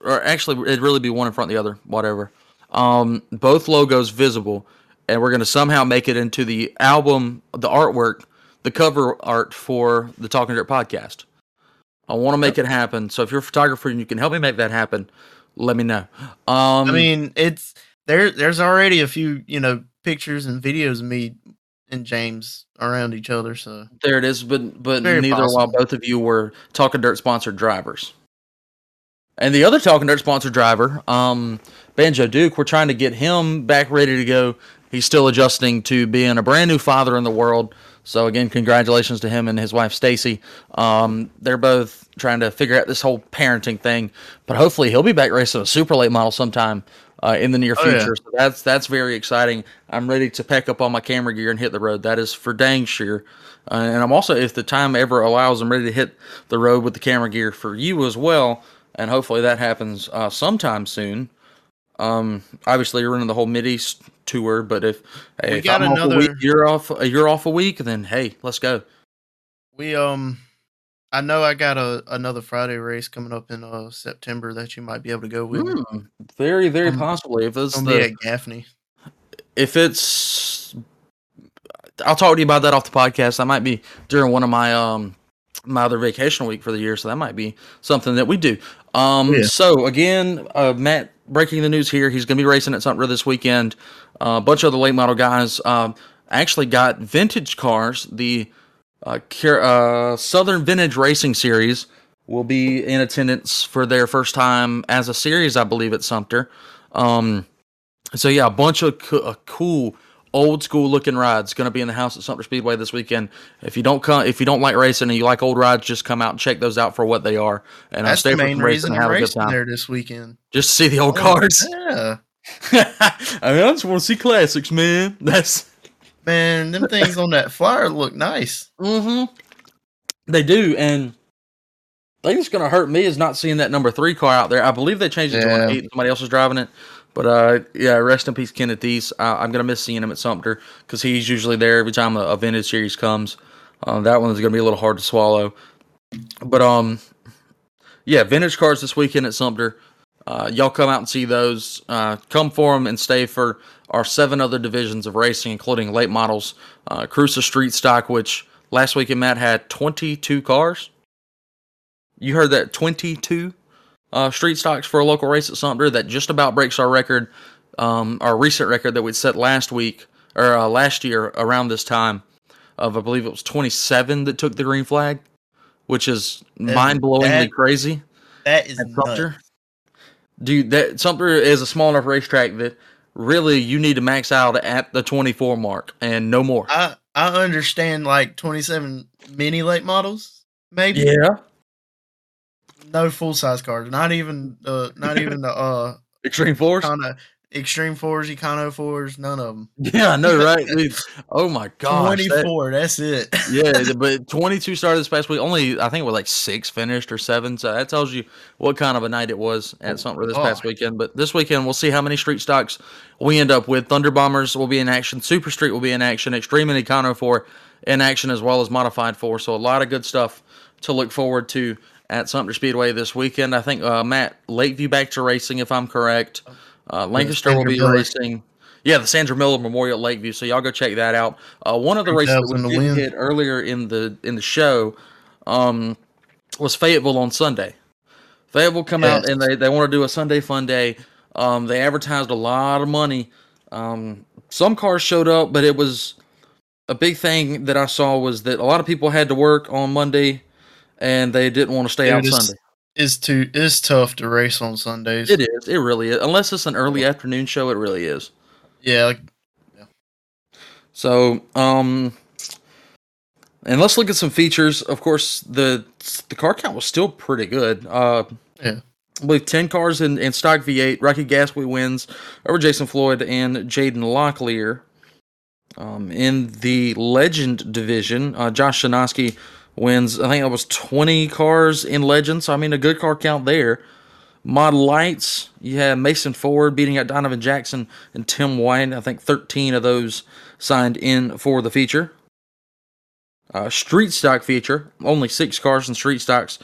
or actually, it'd really be one in front of the other. Whatever. Um. Both logos visible and we're going to somehow make it into the album, the artwork, the cover art for the Talking Dirt podcast. I want to make it happen. So if you're a photographer and you can help me make that happen, let me know. Um, I mean, it's there. There's already a few you know pictures and videos of me and James around each other. So there it is. But but Very neither while both of you were Talking Dirt sponsored drivers. And the other Talking Dirt sponsored driver, um, Banjo Duke, we're trying to get him back ready to go. He's still adjusting to being a brand new father in the world. So again, congratulations to him and his wife Stacy. Um, they're both trying to figure out this whole parenting thing, but hopefully he'll be back racing a super late model sometime uh, in the near Oh, yeah. future. So that's that's very exciting. I'm ready to pack up all my camera gear and hit the road. That is for dang sure. Uh, and I'm also, if the time ever allows, I'm ready to hit the road with the camera gear for you as well. And hopefully that happens uh, sometime soon. Um, obviously you're running the whole Mid East tour, but if, We if got I'm off a week, you're off, you're off a week, then hey, let's go. we um I know I got a another Friday race coming up in uh September that you might be able to go with. me. Hmm, very, very Um, possibly. If it's It's gonna be the at Gaffney. if it's I'll talk to you about that off the podcast. I might be during one of my um my other vacation week for the year, so that might be something that we do. Um Yeah. so again, uh Matt breaking the news here, he's gonna be racing at Sumter this weekend. Uh, a bunch of the late model guys um actually got vintage cars. The uh, uh Southern Vintage Racing Series will be in attendance for their first time as a series, I believe, at Sumter. Um so yeah, a bunch of co- uh, cool old school looking rides going to be in the house at Sumter Speedway this weekend. If you don't come, if you don't like racing and you like old rides, just come out and check those out for what they are, and uh, That's stay the main reason and I'm have a good racing time. there this weekend. Just to see the old Oh, cars. Yeah. I mean, I just want to see classics, man. That's Man, them things on that flyer look nice. mm-hmm. They do, and it's going to hurt me is not seeing that number three car out there. I believe they changed it to Yeah. an eight. Somebody else is driving it. But uh, yeah, rest in peace, Kenneth. Uh, I'm gonna miss seeing him at Sumter because he's usually there every time a, a vintage series comes. Uh, that one's gonna be a little hard to swallow. But um, yeah, vintage cars this weekend at Sumter. Uh, y'all come out and see those. Uh, come for them and stay for our seven other divisions of racing, including late models, uh, Cruiser Street Stock, which last weekend Matt had 22 cars. You heard that 22 uh, street stocks for a local race at Sumter that just about breaks our record, um, our recent record that we'd set last week or uh, last year around this time of I believe it was 27 that took the green flag, which is mind blowingly crazy That is. Sumter. Dude, that Sumter is a small enough racetrack that really you need to max out at the 24 mark and no more. I I understand like 27 mini late models, maybe. yeah, No full size cars. Not even uh not even the uh extreme force. kind of extreme fours, econo fours, none of them. Yeah, I know, right? Oh my gosh, that- 24, that's it. yeah, but 22 started this past week. Only I think it was like six finished or seven. So that tells you what kind of a night it was at Sumter this past weekend. But this weekend we'll see how many street stocks we end up with. Thunder Bombers will be in action. Super Street will be in action. Extreme and Econo 4 in action as well as Modified 4. So a lot of good stuff to look forward to at Sumter Speedway this weekend. I think uh, Matt Lakeview back to racing if I'm correct. Uh, Lancaster will be racing. Yeah, the Sandra Miller Memorial Lakeview. So y'all go check that out. Uh, one of the races that we did hit earlier in the in the show um, was Fayetteville on Sunday. Fayetteville come out and they, they want to do a Sunday fun day. Um, they advertised a lot of money. Um, some cars showed up, but it was a big thing that I saw was that a lot of people had to work on Monday and they didn't want to stay Dude, out it's- Sunday. It's too is tough to race on Sundays. It is. It really is. Unless it's an early afternoon show, it really is. Yeah, like, So, um, and let's look at some features. Of course, the the car count was still pretty good. Uh, Yeah. I believe ten cars in, in stock V8. Rocky Gasly wins over Jason Floyd and Jaden Locklear. Um, in the Legend division, uh, Josh Shinosky wins. I think it was twenty cars in Legends. So I mean, a good car count there. Model Lights, you have Mason Ford beating out Donovan Jackson and Tim White. I think 13 of those signed in for the feature. Uh, street stock feature, only six cars in street stocks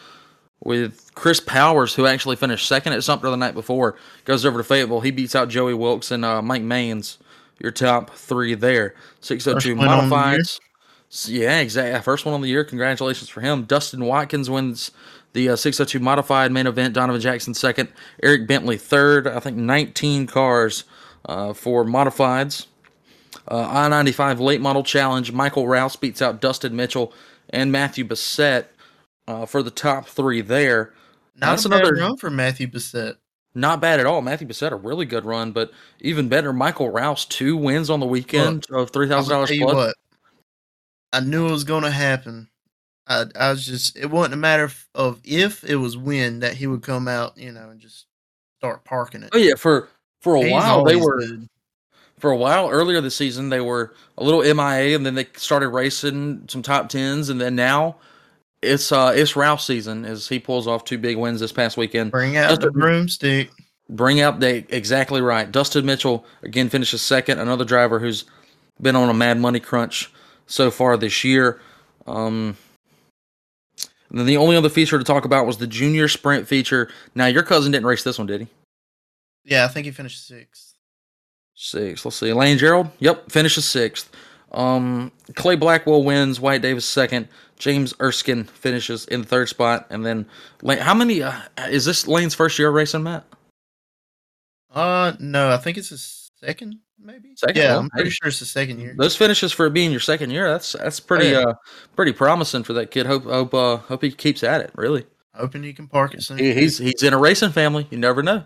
with Chris Powers, who actually finished second at Sumter the night before, goes over to Fayetteville. He beats out Joey Wilkes and uh, Mike Maynes, your top three there. 602 First the modifieds. S- Yeah, exactly. First one on the year. Congratulations for him. Dustin Watkins wins the uh, 602 modified main event. Donovan Jackson second. Eric Bentley third. I think 19 cars uh, for modifieds. Uh, I 95 late model challenge. Michael Rouse beats out Dustin Mitchell and Matthew Bissett uh, for the top three there. not That's a bad another- run for Matthew Bissett. Not bad at all. Matthew Bissett, a really good run, but even better, Michael Rouse, two wins on the weekend of $3,000 tell you plus. I knew it was going to happen. I, I was just, it wasn't a matter of, if, it was when that he would come out, you know, and just start parking it. Oh, yeah, for, for a He's while, they were. good. for a while earlier this season they were a little MIA and then they started racing some top tens and then now it's uh it's Rouse season as he pulls off two big wins this past weekend. Bring out the broomstick. Bring out the exactly right. Dustin Mitchell again finishes second, another driver who's been on a mad money crunch so far this year. Um And then the only other feature to talk about was the junior sprint feature. Now your cousin didn't race this one, did he? Yeah, I think he finished sixth. Sixth. Let's see. Lane Gerald. Yep, finishes sixth. Um, Clay Blackwell wins. Wyatt Davis second. James Erskine finishes in third spot, and then Lane. How many? Uh, is this Lane's first year racing, Matt? Uh, no, I think it's his second, maybe. Second? Yeah, Well, I'm pretty hey. sure it's the second year. Those finishes for it being your second year. That's that's pretty yeah. uh pretty promising for that kid. Hope hope uh hope he keeps at it. Really, Hoping he can park it soon. he, he's he's in a racing family. You never know.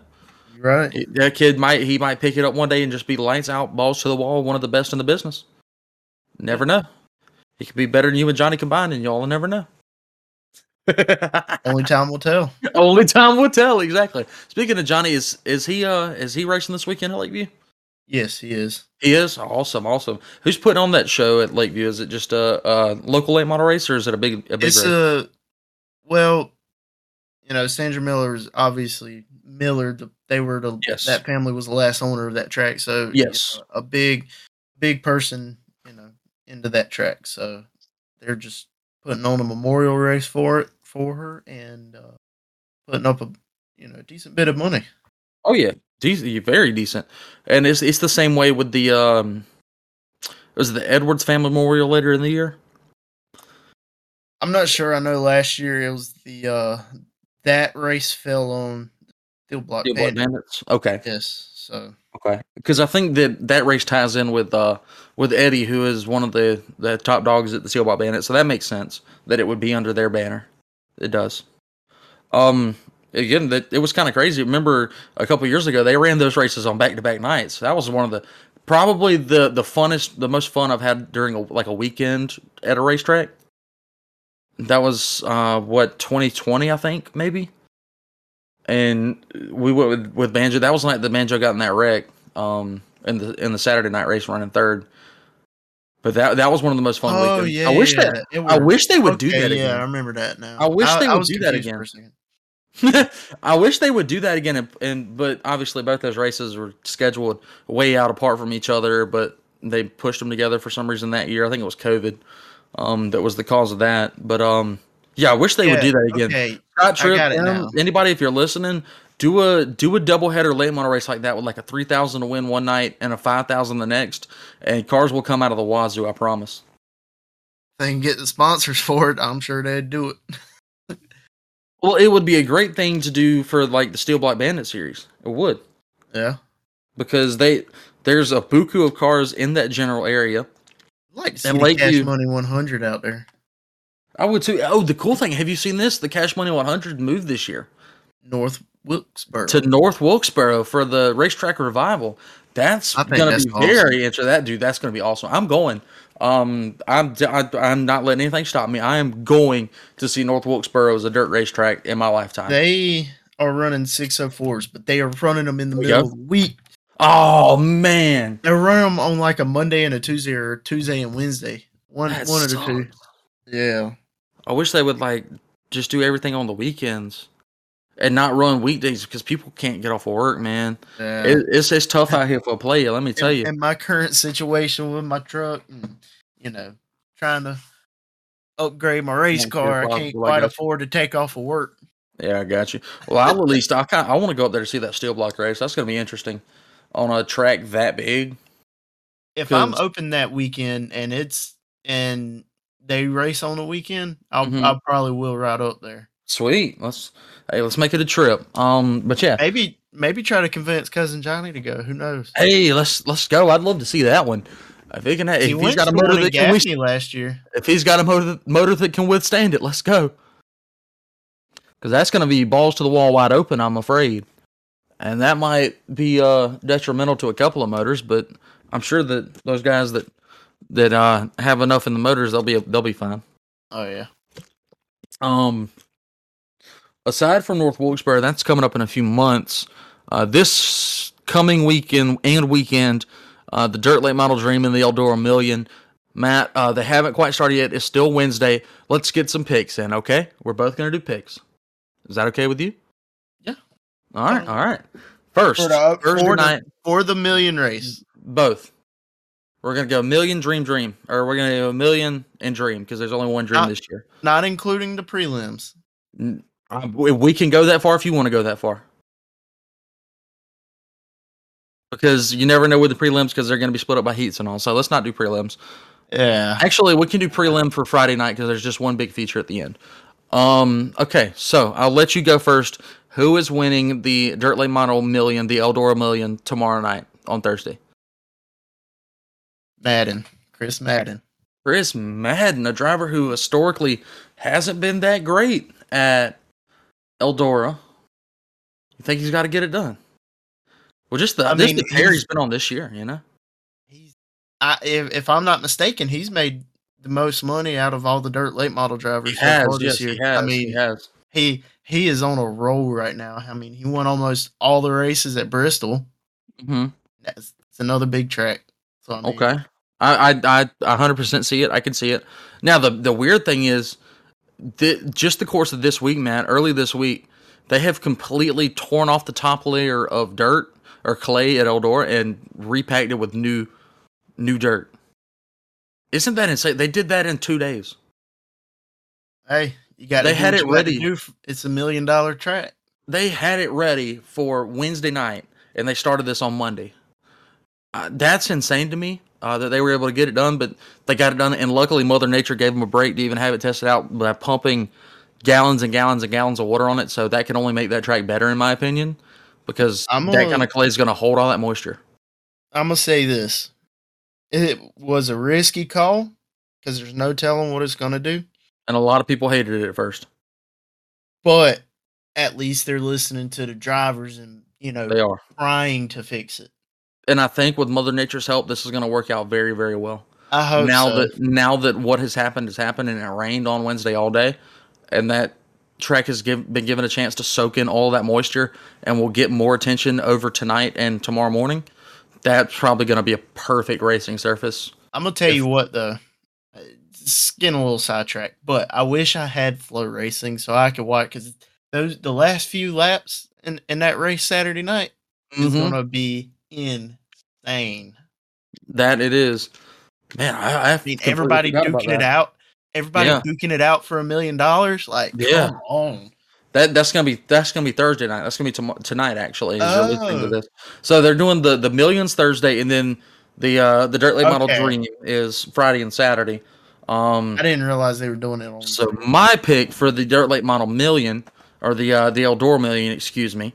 You're right. He- That kid might he might pick it up one day and just be lights out, balls to the wall, one of the best in the business. Never know. He could be better than you and Johnny combined, and y'all will never know. Only time will tell. Only time will tell. Exactly. Speaking of Johnny, is is he uh is he racing this weekend at Lakeview? Yes, he is. He is awesome, awesome. Who's putting on that show at Lakeview? Is it just a, a local late model race, or is it a big a big It's race? a well, you know, Sandra Miller is obviously Miller. The, they were the Yes. that family was the last owner of that track, so you Yes. know, a big, big person, you know, into that track. So they're just putting on a memorial race for it for her and uh, putting up a you know decent bit of money. Oh yeah, very decent. And it's it's the same way with the um, was it the Edwards Family Memorial later in the year? I'm not sure. I know last year it was the uh that race fell on Steel Block Steel Block Bandit. Bandits. Okay, Yes, so okay. Because I think that that race ties in with uh with Eddie, who is one of the the top dogs at the Steel Block Bandits. So that makes sense that it would be under their banner. It does. Um. Again, that it was kind of crazy. Remember a couple years ago they ran those races on back to back nights. That was one of the probably the the funnest, the most fun I've had during a, like a weekend at a racetrack. That was uh what 2020, I think maybe. And we went with, with Banjo. That was like the Banjo got in that wreck um in the in the Saturday night race running third. But that that was one of the most fun oh weekends. yeah, I wish yeah, that I wish they would do okay, that Yeah, I remember that now. I wish they would do that again. For a second. I wish they would do that again, and, and but obviously both those races were scheduled way out apart from each other. But they pushed them together for some reason that year. I think it was COVID, um, that was the cause of that. But um, yeah, I wish they would do that again. Okay, Scott Tripp, um, anybody if you're listening, do a do a doubleheader late model race like that with like a three thousand to win one night and a five thousand the next, and cars will come out of the wazoo. I promise. they can get the sponsors for it. I'm sure they'd do it. Well, it would be a great thing to do for like the Steel Block Bandit series. It would. Yeah, because they there's a buku of cars in that general area. I'd like And the Cash Money 100 out there. I would too. Oh, the cool thing, have you seen this? The Cash Money 100 moved this year North Wilkesboro. to North Wilkesboro for the racetrack revival. That's gonna that's be awesome. very interesting. That dude, that's gonna be awesome. I'm going. Um, I'm I, I'm not letting anything stop me. I am going to see North Wilkesboro as a dirt racetrack in my lifetime. they are running 604s, but they are running them in the middle go. of the week. oh man, They're running them on like a Monday and a Tuesday or Tuesday and Wednesday. One That one of the two. Yeah. I wish they would like just do everything on the weekends and not run weekdays because people can't get off of work, man. yeah. It, it's it's tough out here for a player. Let me tell you. in my current situation with my truck and you know trying to upgrade my race car i can't I quite you. afford to take off of work Yeah, I got you. Well, I'll at least I kind I want to go up there to see that steel block race. That's gonna be interesting on a track that big. if I'm open that weekend and it's and they race on the weekend i'll Mhm. i probably will ride up there Sweet. Let's hey, let's make it a trip. Um, but yeah, maybe maybe try to convince cousin johnny to go who knows hey, let's let's go. I'd love to see that one. If he can, if he he's went got a motor that can, Gaffney last year if he's got a motor motor that can withstand it, let's go. Because that's going to be balls to the wall wide open, I'm afraid, and that might be uh, detrimental to a couple of motors. But I'm sure that those guys that that uh, have enough in the motors, they'll be they'll be fine. oh yeah Um, aside from North Wilkesboro, that's coming up in a few months. Uh, this coming weekend and weekend, uh, the Dirt Late Model Dream and the Eldora Million. Matt, uh, they haven't quite started yet. It's still Wednesday. Let's get some picks in, okay? We're both gonna do picks. Is that okay with you? Yeah. All right. All right. First, For the- Thursday for the- night, for the million race both. We're gonna go million dream dream, or we're gonna go a million and dream because there's only one dream Uh, this year. Not including the prelims. N- uh, we we can go that far if you want to go that far. Because you never know with the prelims because they're going to be split up by heats and all. So let's not do prelims. Yeah. Actually, we can do prelim for Friday night because there's just one big feature at the end. Um. Okay, so I'll let you go first. Who is winning the Dirt Late Model Million, the Eldora Million, tomorrow night on Thursday? Madden. Chris Madden. Chris Madden, a driver who historically hasn't been that great at Eldora. You think he's got to get it done? Well, just the I this mean, the pair he's he's- been on this year, you know. He's I if if I'm not mistaken, he's made the most money out of all the dirt late model drivers He has, yes, this year. he has. I mean, he has. he he is on a roll right now. I mean, he won almost all the races at Bristol. hmm That's it's another big track. So I mean, Okay, I I I hundred percent see it. I can see it. Now the the weird thing is, that just the course of this week, man. Early this week, they have completely torn off the top layer of dirt or clay at Eldora and repacked it with new new dirt. Isn't that insane? They did that in two days. Hey, you got. It. They had it ready. It's a million dollar track. They had it ready for Wednesday night, and they started this on Monday. Uh, that's insane to me uh, that they were able to get it done, but they got it done, and luckily Mother Nature gave them a break to even have it tested out by pumping gallons and gallons and gallons of water on it. So that can only make that track better, in my opinion, because I'm that gonna- kind of clay is going to hold all that moisture. I'm gonna say this: it was a risky call because there's no telling what it's gonna do. And a lot of people hated it at first. But at least they're listening to the drivers and you know They are, trying to fix it. And I think with Mother Nature's help, this is going to work out very, very well. I hope now so. that now that what has happened has happened and it rained on Wednesday all day, and that track has give, been given a chance to soak in all that moisture and will get more attention over tonight and tomorrow morning. That's probably going to be a perfect racing surface. I'm gonna tell if- you what though. getting a little sidetracked, but I wish I had FloRacing so I could watch because those the last few laps in, in that race Saturday night is Mhm. gonna be insane. That it is, man. I, I I mean, everybody duking it out, everybody Yeah. duking it out for a million dollars. Like, Yeah. come on. That that's gonna be that's gonna be Thursday night. That's gonna be tom- tonight actually. As you're listening to Oh. this, so they're doing the the millions Thursday, and then the uh the Dirt Late Model Dream is Friday and Saturday. Um, I didn't realize they were doing it on. So my pick for the Dirt Late Model Million, or the uh, the Eldora Million, excuse me.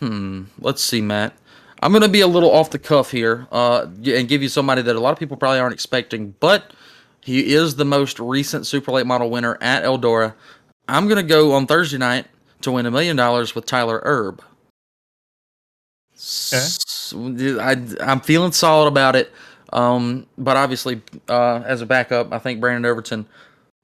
Hmm. Let's see, Matt. I'm gonna be a little off the cuff here, uh, and give you somebody that a lot of people probably aren't expecting, but he is the most recent Super Late Model winner at Eldora. I'm gonna go on Thursday night to win a million dollars with Tyler Erb. I'm feeling solid about it. Um, but obviously, uh, as a backup, I think Brandon Overton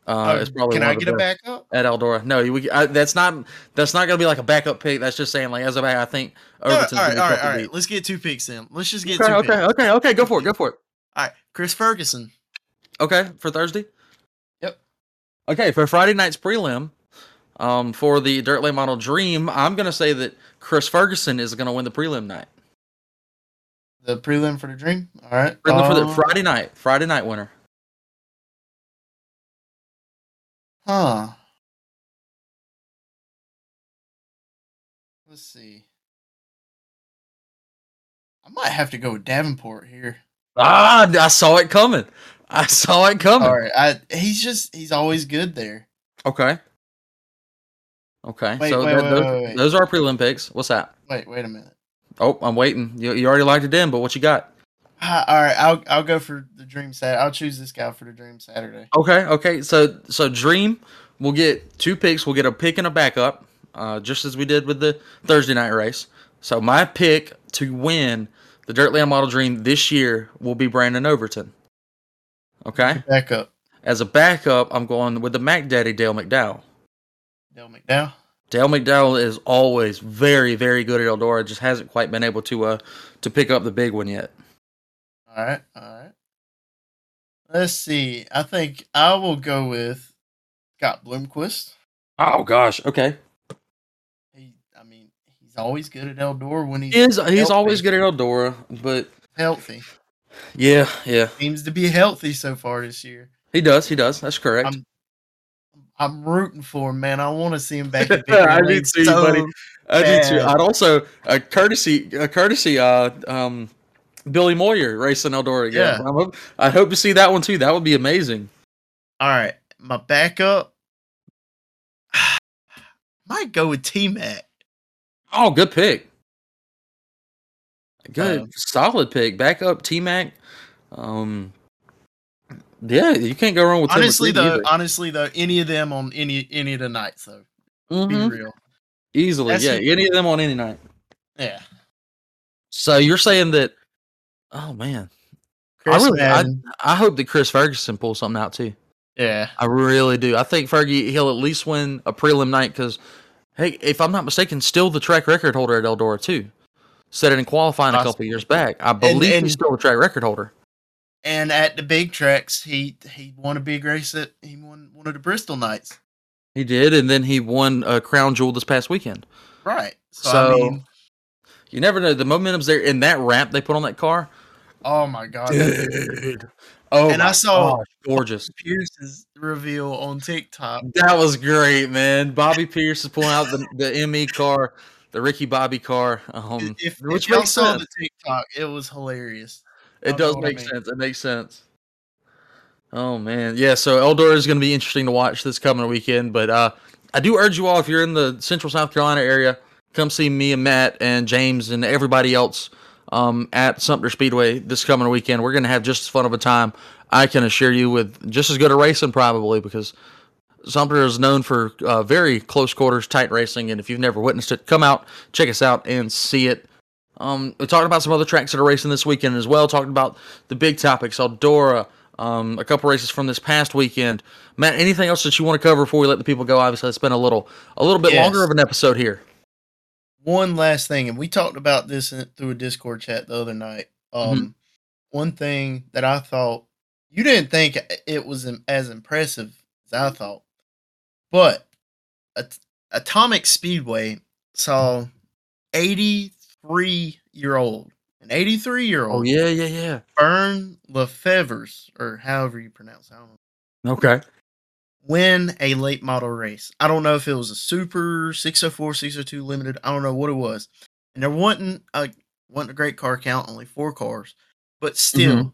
uh, Oh, is probably can I get a best backup? at Eldora. No, we, I, that's not that's not gonna be like a backup pick. That's just saying like as a back, I think All right, Overton's all gonna right, be all right, tough to all right. beat. Let's get two picks in. Let's just get Okay, two okay, picks. okay, okay. Go for it. Go for it. All right, Chris Ferguson. Okay, for Thursday. Yep. Okay, for Friday night's prelim, um, for the Dirt Late Model Dream, I'm gonna say that Chris Ferguson is gonna win the prelim night. The prelim for the dream. All right. Prelim for the Um, Friday night, Friday night winner. Huh. Let's see. I might have to go with Davenport here. Ah, I saw it coming. I saw it coming. All right. I he's just he's always good there. Okay. Okay. Wait, so wait, that- wait, those, those are our prelim picks. What's that? Wait, wait a minute. Oh, I'm waiting. You, you already locked it in, but what you got? All right, I'll I'll go for the dream Sat. I'll choose this guy for the dream Saturday. Okay, okay. So so Dream we'll get two picks. We'll get a pick and a backup, uh, just as we did with the Thursday night race. So my pick to win the Dirt Late Model Dream this year will be Brandon Overton. Okay. Backup. As a backup, I'm going with the Mac Daddy Dale McDowell. Dale McDowell. Dale McDowell is always very, very good at Eldora. Just hasn't quite been able to uh to pick up the big one yet. All right, all right. Let's see. I think I will go with Scott Bloomquist. Oh gosh. Okay. He, I mean, he's always good at Eldora when he's He is he's always good at Eldora, but healthy. Yeah, yeah. Seems to be healthy so far this year. He does. He does. That's correct. I'm- I'm rooting for him, man. I want to see him back in I do too, so buddy. I do too. I'd also a courtesy, a courtesy. Uh, um, Billy Moyer racing Eldora again. Yeah. Hope, I hope to see that one too. That would be amazing. All right, my backup might go with T Mac. Oh, good pick. Good, Um, solid pick. Back up T Mac. Um, yeah, you can't go wrong with Honestly, though, either. honestly though, any of them on any any of the nights though, be Mhm. real. easily. that's Yeah, any of them on any night. Yeah, So you're saying that? Oh man, Chris really- I- I hope that Chris Ferguson pulls something out too. yeah, I really do. I think Fergie he'll at least win a prelim night because, hey, if I'm not mistaken, still the track record holder at Eldora too. Set it in qualifying a couple Possibly. years back. I believe and- he's still the track record holder. and at the big tracks, he he won a big race at he won one of the Bristol nights. He did, and then he won a crown jewel this past weekend. Right. So, So, I mean, You never know. The momentum's there in that ramp they put on that car. Oh my god, Dude. Oh, And I saw- gosh, gorgeous. Pierce's reveal on TikTok. That was great, man. Bobby Pierce is pulling out the, the ME car, the Ricky Bobby car. Um, if, which if y'all makes saw sense. the TikTok, it was hilarious. It does what I make mean. sense. It makes sense. Oh man, yeah. So Eldora is going to be interesting to watch this coming weekend. But uh, I do urge you all, if you're in the Central South Carolina area, come see me and Matt and James and everybody else um, at Sumter Speedway this coming weekend. We're going to have just as fun of a time. I can assure you, with just as good a racing probably because Sumter is known for uh, very close quarters, tight racing. And if you've never witnessed it, come out, check us out, and see it. Um, we talked about some other tracks that are racing this weekend as well. Talking about the big topics, Eldora, um, a couple races from this past weekend. Matt, anything else that you want to cover before we let the people go? Obviously, it's been a little a little bit Yes. longer of an episode here. One last thing, and we talked about this in, through a Discord chat the other night. Um, Mm-hmm. One thing that I thought you didn't think it was as impressive as I thought, but At- Atomic Speedway saw 83 year old, an 83 year old. Oh yeah, yeah, yeah. Fern Lefevre's, or however you pronounce it, I don't know, Okay. Win a late model race. I don't know if it was a Super 604, 602 limited. I don't know what it was. And there wasn't a wasn't a great car count, only four cars, but still, Mm-hmm.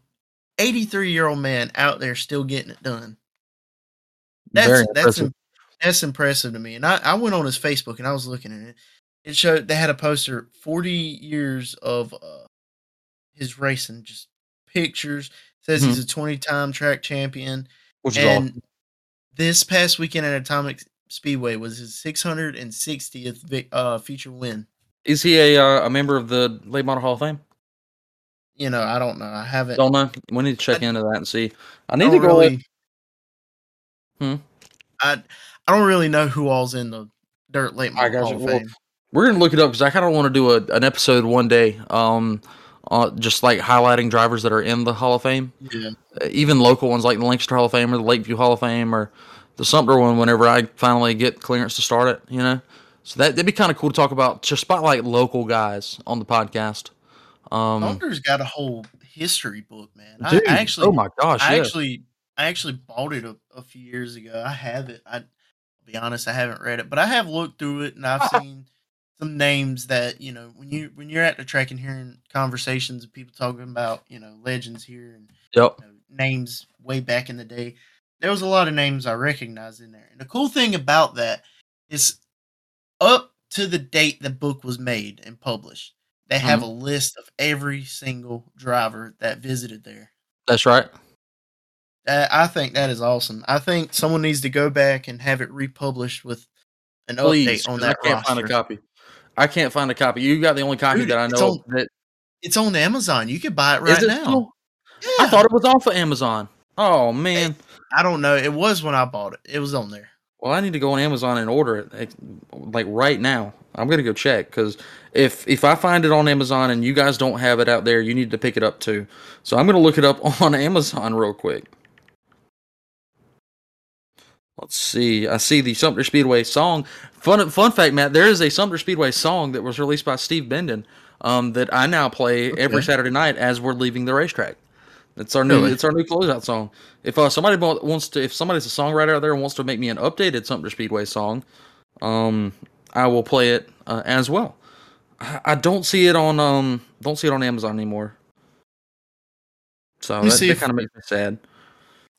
83 year old man out there still getting it done. That's Very that's impressive. im- that's impressive to me. And I, I went on his Facebook and I was looking at it. It showed they had a poster 40 years of uh, his racing, just pictures. Says Mm-hmm. he's a 20 time track champion. Which is And awesome. This past weekend at Atomic Speedway was his 660th uh, feature win. Is he a uh, a member of the Late Model Hall of Fame? You know, I don't know. I haven't. Don't know. We need to check I- into that and see. I need to go. really. Hmm. I I don't really know who all's in the dirt late model Hall of Well, Fame. We're gonna look it up because I kind of want to do a, an episode one day, um, uh, just like highlighting drivers that are in the Hall of Fame, Yeah, even local ones like the Lancaster Hall of Fame or the Lakeview Hall of Fame or the Sumter one. Whenever I finally get clearance to start it, you know, so that that'd be kind of cool to talk about. to spotlight local guys on the podcast. Um, Sumter's got a whole history book, man. I, dude, I actually, oh my gosh, I yeah. actually, I actually bought it a, a few years ago. I have it. I, will be honest, I haven't read it, but I have looked through it and I've seen some names that you know when you when you're at the track and hearing conversations of people talking about you know legends here and yep. you know, names way back in the day. There was a lot of names I recognized in there. And the cool thing about that is up to the date the book was made and published, they have Mm-hmm. a list of every single driver that visited there. That's right. Uh, I think that is awesome. I think someone needs to go back and have it republished with an Please, update on that I can't find a copy. I can't find a copy. You got the only copy Dude, that I it's know on- that It's on Amazon. You could buy it right it now. still? Yeah. I thought it was off of Amazon. Oh man. I don't know. It was when I bought it. It was on there. Well, I need to go on Amazon and order it like, like right now. I'm gonna go check because if if I find it on Amazon and you guys don't have it out there, you need to pick it up too. So I'm gonna look it up on Amazon real quick. Let's see. I see the Sumter Speedway song. Fun fun fact, Matt. There is a Sumter Speedway song that was released by Steve Benden um, that I now play every Saturday night as we're leaving the racetrack. It's our new Really? it's our new closeout song. If uh, somebody wants to, if somebody's a songwriter out there and wants to make me an updated Sumter Speedway song, um, I will play it uh, as well. I, I don't see it on um don't see it on Amazon anymore. So that, that kind of makes me sad.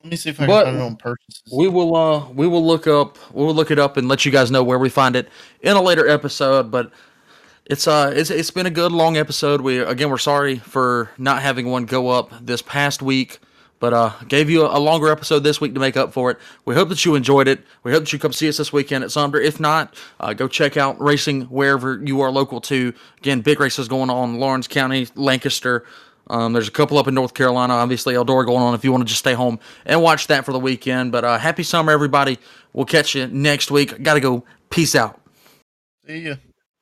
Let me see if I But- can find it on purchases. We will uh we will look up we will look it up and let you guys know where we find it in a later episode. But it's uh it's it's been a good long episode. We again we're sorry for not having one go up this past week. But uh, gave you a, a longer episode this week to make up for it. We hope that you enjoyed it. We hope that you come see us this weekend at Sumter. If not, uh, go check out racing wherever you are local to. Again, big races going on Laurens County, Lancaster. Um, there's a couple up in North Carolina, obviously Eldora going on if you want to just stay home and watch that for the weekend. But uh, happy summer, everybody. We'll catch you next week. Got to go. Peace out. See ya.